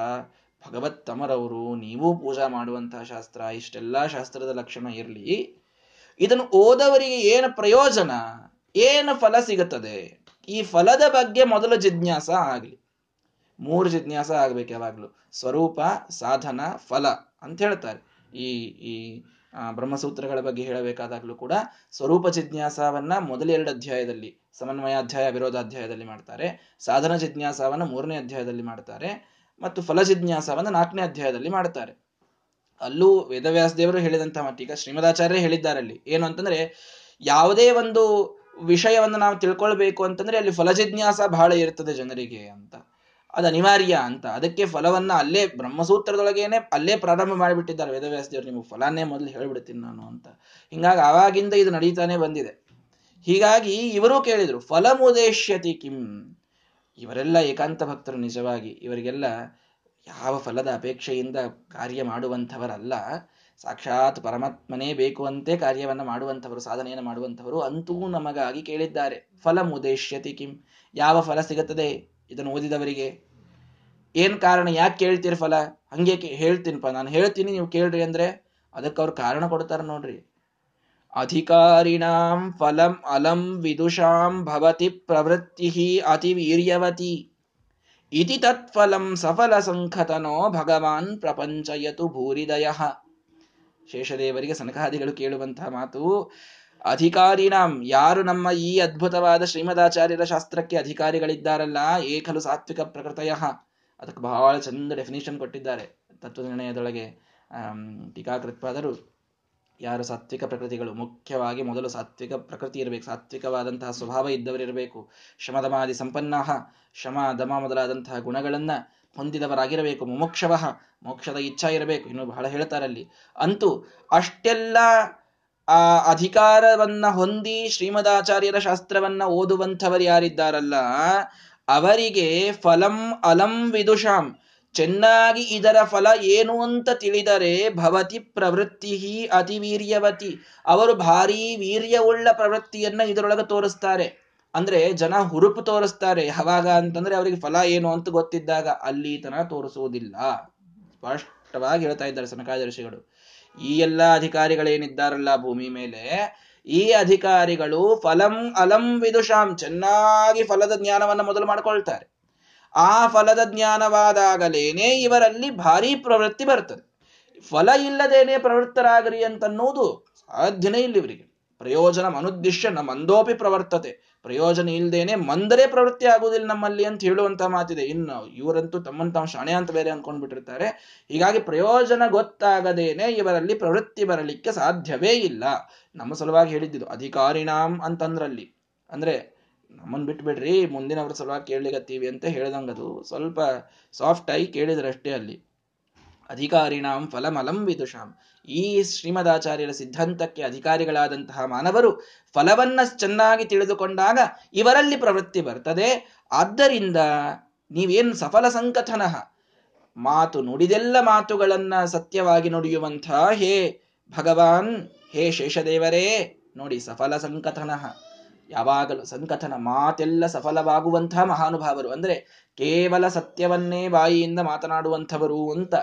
ಭಗವತ್ ತಮರವರು ನೀವು ಪೂಜಾ ಮಾಡುವಂತಹ ಶಾಸ್ತ್ರ, ಇಷ್ಟೆಲ್ಲ ಶಾಸ್ತ್ರದ ಲಕ್ಷಣ ಇರಲಿ. ಇದನ್ನು ಓದವರಿಗೆ ಏನು ಪ್ರಯೋಜನ, ಏನು ಫಲ ಸಿಗುತ್ತದೆ? ಈ ಫಲದ ಬಗ್ಗೆ ಮೊದಲು ಜಿಜ್ಞಾಸ ಆಗಲಿ. ಮೂರು ಜಿಜ್ಞಾಸ ಆಗ್ಬೇಕು ಯಾವಾಗಲೂ. ಸ್ವರೂಪ, ಸಾಧನ, ಫಲ ಅಂತ ಹೇಳ್ತಾರೆ. ಈ ಈ ಬ್ರಹ್ಮಸೂತ್ರಗಳ ಬಗ್ಗೆ ಹೇಳಬೇಕಾದಾಗಲೂ ಕೂಡ ಸ್ವರೂಪ ಜಿಜ್ಞಾಸವನ್ನ ಮೊದಲೆರಡು ಅಧ್ಯಾಯದಲ್ಲಿ ಸಮನ್ವಯಾಧ್ಯಾಯ ವಿರೋಧಾಧ್ಯಾಯದಲ್ಲಿ ಮಾಡ್ತಾರೆ. ಸಾಧನ ಜಿಜ್ಞಾಸವನ್ನ ಮೂರನೇ ಅಧ್ಯಾಯದಲ್ಲಿ ಮಾಡ್ತಾರೆ. ಮತ್ತು ಫಲ ಜಿಜ್ಞಾಸವನ್ನ ನಾಲ್ಕನೇ ಅಧ್ಯಾಯದಲ್ಲಿ ಮಾಡ್ತಾರೆ. ಅಲ್ಲೂ ವೇದವ್ಯಾಸ ದೇವರು ಹೇಳಿದಂತಹ ಮತ್ತೀಗ ಶ್ರೀಮದಾಚಾರ್ಯ ಹೇಳಿದ್ದಾರೆ ಅಲ್ಲಿ ಏನು ಅಂತಂದ್ರೆ, ಯಾವುದೇ ಒಂದು ವಿಷಯವನ್ನು ನಾವು ತಿಳ್ಕೊಳ್ಬೇಕು ಅಂತಂದ್ರೆ ಅಲ್ಲಿ ಫಲಜಿಜ್ಞಾಸ ಬಹಳ ಇರ್ತದೆ ಜನರಿಗೆ ಅಂತ. ಅದು ಅನಿವಾರ್ಯ ಅಂತ. ಅದಕ್ಕೆ ಫಲವನ್ನ ಅಲ್ಲೇ ಬ್ರಹ್ಮಸೂತ್ರದೊಳಗೇನೆ ಅಲ್ಲೇ ಪ್ರಾರಂಭ ಮಾಡಿಬಿಟ್ಟಿದ್ದಾರೆ ವೇದವ್ಯಾಸ ದೇವರು ನಿಮಗೆ ಫಲಾನೇ ಮೊದಲು ಹೇಳ್ಬಿಡ್ತೀನಿ ನಾನು ಅಂತ. ಹಿಂಗಾಗಿ ಆವಾಗಿಂದ ಇದು ನಡೀತಾನೆ ಬಂದಿದೆ. ಹೀಗಾಗಿ ಇವರು ಕೇಳಿದ್ರು, ಫಲಮುದೇಶ್ಯತಿ ಕಿಂ. ಇವರೆಲ್ಲ ಏಕಾಂತ ಭಕ್ತರು ನಿಜವಾಗಿ. ಇವರಿಗೆಲ್ಲ ಯಾವ ಫಲದ ಅಪೇಕ್ಷೆಯಿಂದ ಕಾರ್ಯ ಮಾಡುವಂಥವರಲ್ಲ. ಸಾಕ್ಷಾತ್ ಪರಮಾತ್ಮನೇ ಬೇಕು ಅಂತೆ ಕಾರ್ಯವನ್ನ ಮಾಡುವಂಥವರು, ಸಾಧನೆಯನ್ನು ಮಾಡುವಂಥವರು ಅಂತೂ ನಮಗಾಗಿ ಕೇಳಿದ್ದಾರೆ. ಫಲಮುದೇಶ್ಯತಿ ಕಿಂ. ಯಾವ ಫಲ ಸಿಗುತ್ತದೆ? ಇದನ್ನು ಓದಿದವರಿಗೆ. ಏನ್ ಕಾರಣ, ಯಾಕೆ ಕೇಳ್ತೀರಿ ಫಲ? ಹಂಗೆ ಹೇಳ್ತೀನಿಪ್ಪ ನಾನು ಹೇಳ್ತೀನಿ, ನೀವು ಕೇಳ್ರಿ ಅಂದ್ರೆ ಅದಕ್ಕೆ ಅವ್ರು ಕಾರಣ ಕೊಡ್ತಾರ ನೋಡ್ರಿ. ಅಧಿಕಾರಿಣಾಂ ಫಲಂ ಅಲಂ ವಿದುಷಾಂ ಭವತಿ ಪ್ರವೃತ್ತಿ ಅತಿ ವೀರ್ಯವತಿ. ಇತಿ ತತ್ಫಲಂ ಸಫಲ ಸಂಖತನೋ ಭಗವಾನ್ ಪ್ರಪಂಚಯತು ಭೂರಿದಯ. ಶೇಷದೇವರಿಗೆ ಸನಕಾದಿಗಳು ಕೇಳುವಂತಹ ಮಾತು ಅಧಿಕಾರಿನಾಂ ಯಾರು ನಮ್ಮ ಈ ಅದ್ಭುತವಾದ ಶ್ರೀಮದಾಚಾರ್ಯರ ಶಾಸ್ತ್ರಕ್ಕೆ ಅಧಿಕಾರಿಗಳಿದ್ದಾರಲ್ಲ, ಏಕಲು ಸಾತ್ವಿಕ ಪ್ರಕೃತಯ. ಅದಕ್ಕೆ ಬಹಳ ಚಂದ ಡೆಫಿನೇಷನ್ ಕೊಟ್ಟಿದ್ದಾರೆ ತತ್ವ ನಿರ್ಣಯದೊಳಗೆ ಟೀಕಾಕೃತ್ಪಾದರು, ಯಾರು ಸಾತ್ವಿಕ ಪ್ರಕೃತಿಗಳು? ಮುಖ್ಯವಾಗಿ ಮೊದಲು ಸಾತ್ವಿಕ ಪ್ರಕೃತಿ ಇರಬೇಕು. ಸಾತ್ವಿಕವಾದಂತಹ ಸ್ವಭಾವ ಇದ್ದವರಿರಬೇಕು. ಶಮದಮಾದಿ ಸಂಪನ್ನಾಹ ಶಮ ದಮ ಮೊದಲಾದಂತಹ ಗುಣಗಳನ್ನ ಹೊಂದಿದವರಾಗಿರಬೇಕು. ಮುಮುಕ್ಷವ ಮೋಕ್ಷದ ಇಚ್ಛಾ ಇರಬೇಕು. ಇನ್ನು ಬಹಳ ಹೇಳ್ತಾರಲ್ಲಿ ಅಂತೂ ಅಷ್ಟೆಲ್ಲ, ಆ, ಅಧಿಕಾರವನ್ನ ಹೊಂದಿ ಶ್ರೀಮದಾಚಾರ್ಯರ ಶಾಸ್ತ್ರವನ್ನ ಓದುವಂಥವರು ಯಾರಿದ್ದಾರಲ್ಲ ಅವರಿಗೆ ಫಲಂ ಅಲಂ ವಿದುಷಾಂ. ಚೆನ್ನಾಗಿ ಇದರ ಫಲ ಏನು ಅಂತ ತಿಳಿದರೆ ಭವತಿ ಪ್ರವೃತ್ತಿ ಅತಿವೀರ್ಯವತಿ. ಅವರು ಭಾರೀ ವೀರ್ಯವುಳ್ಳ ಪ್ರವೃತ್ತಿಯನ್ನ ಇದರೊಳಗೆ ತೋರಿಸ್ತಾರೆ. ಅಂದ್ರೆ ಜನ ಹುರುಪು ತೋರಿಸ್ತಾರೆ. ಯಾವಾಗ ಅಂತಂದ್ರೆ ಅವರಿಗೆ ಫಲ ಏನು ಅಂತ ಗೊತ್ತಿದ್ದಾಗ ಅಲ್ಲಿ ತನ ತೋರಿಸುವುದಿಲ್ಲ. ಸ್ಪಷ್ಟವಾಗಿ ಹೇಳ್ತಾ ಇದ್ದಾರೆ ಸನಕಾದರ್ಶಿಗಳು ಈ ಎಲ್ಲ ಅಧಿಕಾರಿಗಳೇನಿದ್ದಾರಲ್ಲ ಭೂಮಿ ಮೇಲೆ ಈ ಅಧಿಕಾರಿಗಳು ಫಲಂ ಅಲಂ ವಿದುಷಾಂ, ಚೆನ್ನಾಗಿ ಫಲದ ಜ್ಞಾನವನ್ನ ಮೊದಲು ಮಾಡಿಕೊಳ್ತಾರೆ. ಆ ಫಲದ ಜ್ಞಾನವಾದಾಗಲೇನೆ ಇವರಲ್ಲಿ ಭಾರಿ ಪ್ರವೃತ್ತಿ ಬರ್ತದೆ. ಫಲ ಇಲ್ಲದೇನೆ ಪ್ರವೃತ್ತರಾಗರಿ ಅಂತನ್ನುವುದು ಸಾಧ್ಯನೇ ಇಲ್ಲ ಇವರಿಗೆ. ಪ್ರಯೋಜನ ಅನುದ್ದಿಶ್ಯ ನ ಮಂದೋಪಿ ಪ್ರವರ್ತತೆ. ಪ್ರಯೋಜನ ಇಲ್ಲದೇನೆ ಮಂದರೆ ಪ್ರವೃತ್ತಿ ಆಗುವುದಿಲ್ಲ ನಮ್ಮಲ್ಲಿ ಅಂತ ಹೇಳುವಂತ ಮಾತಿದೆ. ಇನ್ನು ಇವರಂತೂ ತಮ್ಮನ್ನು ತಾವು ಶಾಣೆ ಅಂತ ಬೇರೆ ಅಂದ್ಕೊಂಡ್ಬಿಟ್ಟಿರ್ತಾರೆ ಹೀಗಾಗಿ ಪ್ರಯೋಜನ ಗೊತ್ತಾಗದೇನೆ ಇವರಲ್ಲಿ ಪ್ರವೃತ್ತಿ ಬರಲಿಕ್ಕೆ ಸಾಧ್ಯವೇ ಇಲ್ಲ. ನಮ್ಮ ಸಲುವಾಗಿ ಹೇಳಿದ್ದು ಅಧಿಕಾರಿಣಾಂ ಅಂತಂದ್ರಲ್ಲಿ. ಅಂದ್ರೆ ನಮ್ಮನ್ ಬಿಟ್ಬಿಡ್ರಿ, ಮುಂದಿನವ್ರ ಸಲುವಾಗಿ ಕೇಳಲಿಗತ್ತೀವಿ ಅಂತ ಹೇಳ್ದಂಗದು. ಸ್ವಲ್ಪ ಸಾಫ್ಟ್ ಆಗಿ ಕೇಳಿದ್ರಷ್ಟೇ ಅಲ್ಲಿ. ಅಧಿಕಾರಿಣಾಂ ಫಲಮಲಂ ವಿದುಷಾಂ. ಈ ಶ್ರೀಮದಾಚಾರ್ಯರ ಸಿದ್ಧಾಂತಕ್ಕೆ ಅಧಿಕಾರಿಗಳಾದಂತಹ ಮಾನವರು ಫಲವನ್ನ ಚೆನ್ನಾಗಿ ತಿಳಿದುಕೊಂಡಾಗ ಇವರಲ್ಲಿ ಪ್ರವೃತ್ತಿ ಬರ್ತದೆ. ಆದ್ದರಿಂದ ನೀವೇನ್ ಸಫಲ ಸಂಕಥನಃ ಮಾತು ನುಡಿದೆಲ್ಲ ಮಾತುಗಳನ್ನ ಸತ್ಯವಾಗಿ ನುಡಿಯುವಂಥ ಹೇ ಭಗವಾನ್, ಹೇ ಶೇಷದೇವರೇ, ನೋಡಿ ಸಫಲ ಸಂಕಥನಃ. ಯಾವಾಗಲೂ ಸಂಕಥನ ಮಾತೆಲ್ಲ ಸಫಲವಾಗುವಂತಹ ಮಹಾನುಭಾವರು ಅಂದ್ರೆ ಕೇವಲ ಸತ್ಯವನ್ನೇ ಬಾಯಿಯಿಂದ ಮಾತನಾಡುವಂಥವರು ಅಂತ.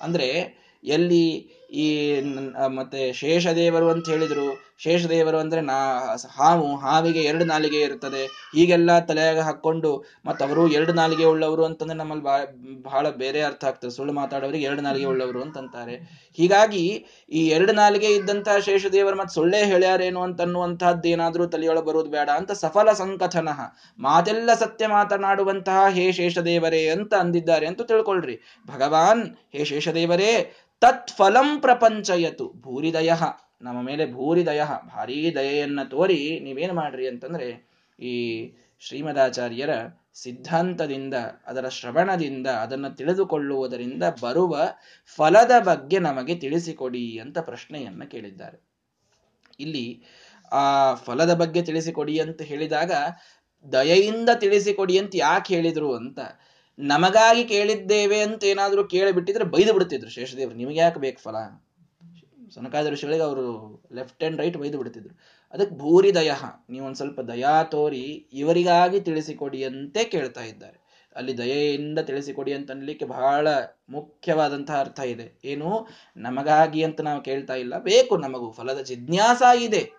ಅಂದ್ರೆ ಎಲ್ಲಿ ಈ ಮತ್ತೆ ಶೇಷದೇವರು ಅಂತ ಹೇಳಿದ್ರು. ಶೇಷದೇವರು ಅಂದ್ರೆ ನಾ, ಹಾವು, ಹಾವಿಗೆ ಎರಡು ನಾಲಿಗೆ ಇರುತ್ತದೆ. ಹೀಗೆಲ್ಲ ತಲೆಯಾಗ ಹಾಕೊಂಡು ಅವರು ಎರಡು ನಾಲಿಗೆ ಉಳ್ಳವರು ಅಂತಂದ್ರೆ ನಮ್ಮಲ್ಲಿ ಬಹಳ ಬೇರೆ ಅರ್ಥ ಆಗ್ತದೆ. ಸುಳ್ಳು ಮಾತಾಡೋರಿಗೆ ಎರಡು ನಾಲಿಗೆ ಉಳ್ಳವರು ಅಂತಂತಾರೆ. ಹೀಗಾಗಿ ಈ ಎರಡು ನಾಲಿಗೆ ಇದ್ದಂತಹ ಶೇಷದೇವರು ಮತ್ತೆ ಸುಳ್ಳೇ ಹೇಳ್ಯಾರೇನು ಅಂತನ್ನುವಂತಹದ್ದು ಏನಾದರೂ ತಲೆಯೊಳಗೆ ಬರೋದು ಬೇಡ ಅಂತ ಸಫಲ ಸಂಕಥನ. ಮಾತೆಲ್ಲ ಸತ್ಯ ಮಾತನಾಡುವಂತಹ ಹೇ ಶೇಷದೇವರೇ ಅಂತ ಅಂದಿದ್ದಾರೆ ಅಂತ ತಿಳ್ಕೊಳ್ರಿ. ಭಗವಾನ್ ಹೇ ಶೇಷದೇವರೇ ತತ್ಫಲಂ ಪ್ರಪಂಚಯತು. ಭೂರಿದಯ. ನಮ್ಮ ಮೇಲೆ ಭೂರಿದಯ. ಭಾರೀ ದಯೆಯನ್ನ ತೋರಿ ನೀವೇನು ಮಾಡ್ರಿ ಅಂತಂದ್ರೆ, ಈ ಶ್ರೀಮದಾಚಾರ್ಯರ ಸಿದ್ಧಾಂತದಿಂದ, ಅದರ ಶ್ರವಣದಿಂದ, ಅದನ್ನು ತಿಳಿದುಕೊಳ್ಳುವುದರಿಂದ ಬರುವ ಫಲದ ಬಗ್ಗೆ ನಮಗೆ ತಿಳಿಸಿಕೊಡಿ ಅಂತ ಪ್ರಶ್ನೆಯನ್ನ ಕೇಳಿದ್ದಾರೆ. ಇಲ್ಲಿ ಆ ಫಲದ ಬಗ್ಗೆ ತಿಳಿಸಿಕೊಡಿ ಅಂತ ಹೇಳಿದಾಗ, ದಯೆಯಿಂದ ತಿಳಿಸಿಕೊಡಿ ಅಂತ ಯಾಕೆ ಹೇಳಿದ್ರು ಅಂತ ನಮಗಾಗಿ ಕೇಳಿದ್ದೇವೆ ಅಂತ ಏನಾದರೂ ಕೇಳಿಬಿಟ್ಟಿದ್ರೆ ಬೈದು ಬಿಡ್ತಿದ್ರು ಶೇಷದೇವರು. ನಿಮಗೆ ಯಾಕೆ ಬೇಕು ಫಲ? ಸನಕಾದ ಋಷಿಗಳಿಗೆ ಅವರು ಲೆಫ್ಟ್ ಆ್ಯಂಡ್ ರೈಟ್ ಬೈದು ಬಿಡ್ತಿದ್ರು. ಅದಕ್ಕೆ ಭೂರಿ ದಯ ನೀವು ಒಂದ್ ಸ್ವಲ್ಪ ದಯಾ ತೋರಿ ಇವರಿಗಾಗಿ ತಿಳಿಸಿಕೊಡಿ ಅಂತೆ ಕೇಳ್ತಾ ಇದ್ದಾರೆ. ಅಲ್ಲಿ ದಯೆಯಿಂದ ತಿಳಿಸಿಕೊಡಿ ಅಂತ ಅನ್ಲಿಕ್ಕೆ ಬಹಳ ಮುಖ್ಯವಾದಂತಹ ಅರ್ಥ ಇದೆ. ಏನು? ನಮಗಾಗಿ ಅಂತ ನಾವು ಕೇಳ್ತಾ ಇಲ್ಲ. ಬೇಕು ನಮಗೂ, ಫಲದ ಜಿಜ್ಞಾಸ ಇದೆ.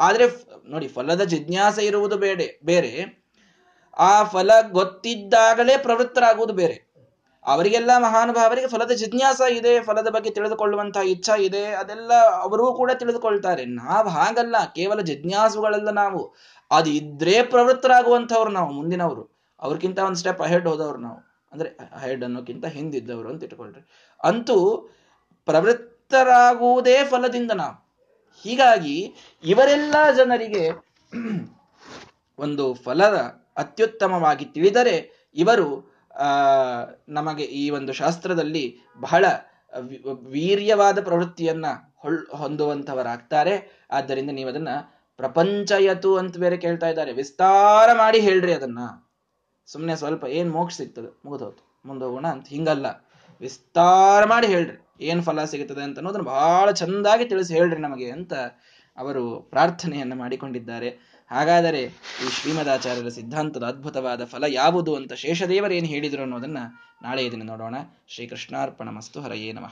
ಆದರೆ ನೋಡಿ, ಫಲದ ಜಿಜ್ಞಾಸ ಇರುವುದು ಬೇಡ, ಬೇರೆ. ಆ ಫಲ ಗೊತ್ತಿದ್ದಾಗಲೇ ಪ್ರವೃತ್ತರಾಗುವುದು ಬೇರೆ. ಅವರಿಗೆಲ್ಲ ಮಹಾನುಭಾವರಿಗೆ ಫಲದ ಜಿಜ್ಞಾಸ ಇದೆ, ಫಲದ ಬಗ್ಗೆ ತಿಳಿದುಕೊಳ್ಳುವಂತಹ ಇಚ್ಛಾ ಇದೆ, ಅದೆಲ್ಲ ಅವರೂ ಕೂಡ ತಿಳಿದುಕೊಳ್ತಾರೆ. ನಾವು ಹಾಗಲ್ಲ, ಕೇವಲ ಜಿಜ್ಞಾಸುಗಳಲ್ಲ ನಾವು. ಅದು ಇದ್ರೆ ಪ್ರವೃತ್ತರಾಗುವಂಥವ್ರು ನಾವು, ಮುಂದಿನವರು. ಅವ್ರಿಗಿಂತ ಒಂದು ಸ್ಟೆಪ್ ಅಹೆಡ್ ಹೋದವ್ರು ನಾವು. ಅಂದ್ರೆ ಅಹೆಡ್ ಅನ್ನೋಕ್ಕಿಂತ ಹಿಂದಿದ್ದವರು ಅಂತ ಇಟ್ಕೊಳ್ರಿ. ಅಂತೂ ಪ್ರವೃತ್ತರಾಗುವುದೇ ಫಲದಿಂದ ನಾವು. ಹೀಗಾಗಿ ಇವರೆಲ್ಲ ಜನರಿಗೆ ಒಂದು ಫಲದ ಅತ್ಯುತ್ತಮವಾಗಿ ತಿಳಿದರೆ ಇವರು ನಮಗೆ ಈ ಒಂದು ಶಾಸ್ತ್ರದಲ್ಲಿ ಬಹಳ ವೀರ್ಯವಾದ ಪ್ರವೃತ್ತಿಯನ್ನ ಹೊಳ್, ಹೊಂದುವಂಥವರಾಗ್ತಾರೆ. ಆದ್ದರಿಂದ ನೀವು ಅದನ್ನ ಪ್ರಪಂಚಯತು ಅಂತ ಬೇರೆ ಕೇಳ್ತಾ ಇದ್ದಾರೆ. ವಿಸ್ತಾರ ಮಾಡಿ ಹೇಳ್ರಿ ಅದನ್ನ. ಸುಮ್ಮನೆ ಸ್ವಲ್ಪ ಏನ್ ಮೋಕ್ಷ ಸಿಗ್ತದೆ? ಮುಗಿದೋತು ಮುಂದೋಗೋಣ ಅಂತ. ಹಿಂಗಲ್ಲ. ವಿಸ್ತಾರ ಮಾಡಿ ಹೇಳ್ರಿ. ಏನ್ ಫಲ ಸಿಗುತ್ತದೆ ಅಂತ ಅನ್ನೋದನ್ನ ಬಹಳ ಚಂದಾಗಿ ತಿಳಿಸಿ ಹೇಳ್ರಿ ನಮಗೆ ಅಂತ ಅವರು ಪ್ರಾರ್ಥನೆಯನ್ನು ಮಾಡಿಕೊಂಡಿದ್ದಾರೆ. ಹಾಗಾದರೆ ಈ ಶ್ರೀಮದಾಚಾರ್ಯರ ಸಿದ್ಧಾಂತದ ಅದ್ಭುತವಾದ ಫಲ ಯಾವುದು ಅಂತ ಶೇಷದೇವರೇನು ಹೇಳಿದರು ಅನ್ನೋದನ್ನ ನಾಳೆ ಇದನ್ನು ನೋಡೋಣ. ಶ್ರೀಕೃಷ್ಣಾರ್ಪಣ ಮಸ್ತು ಹರಯೇ ನಮಃ.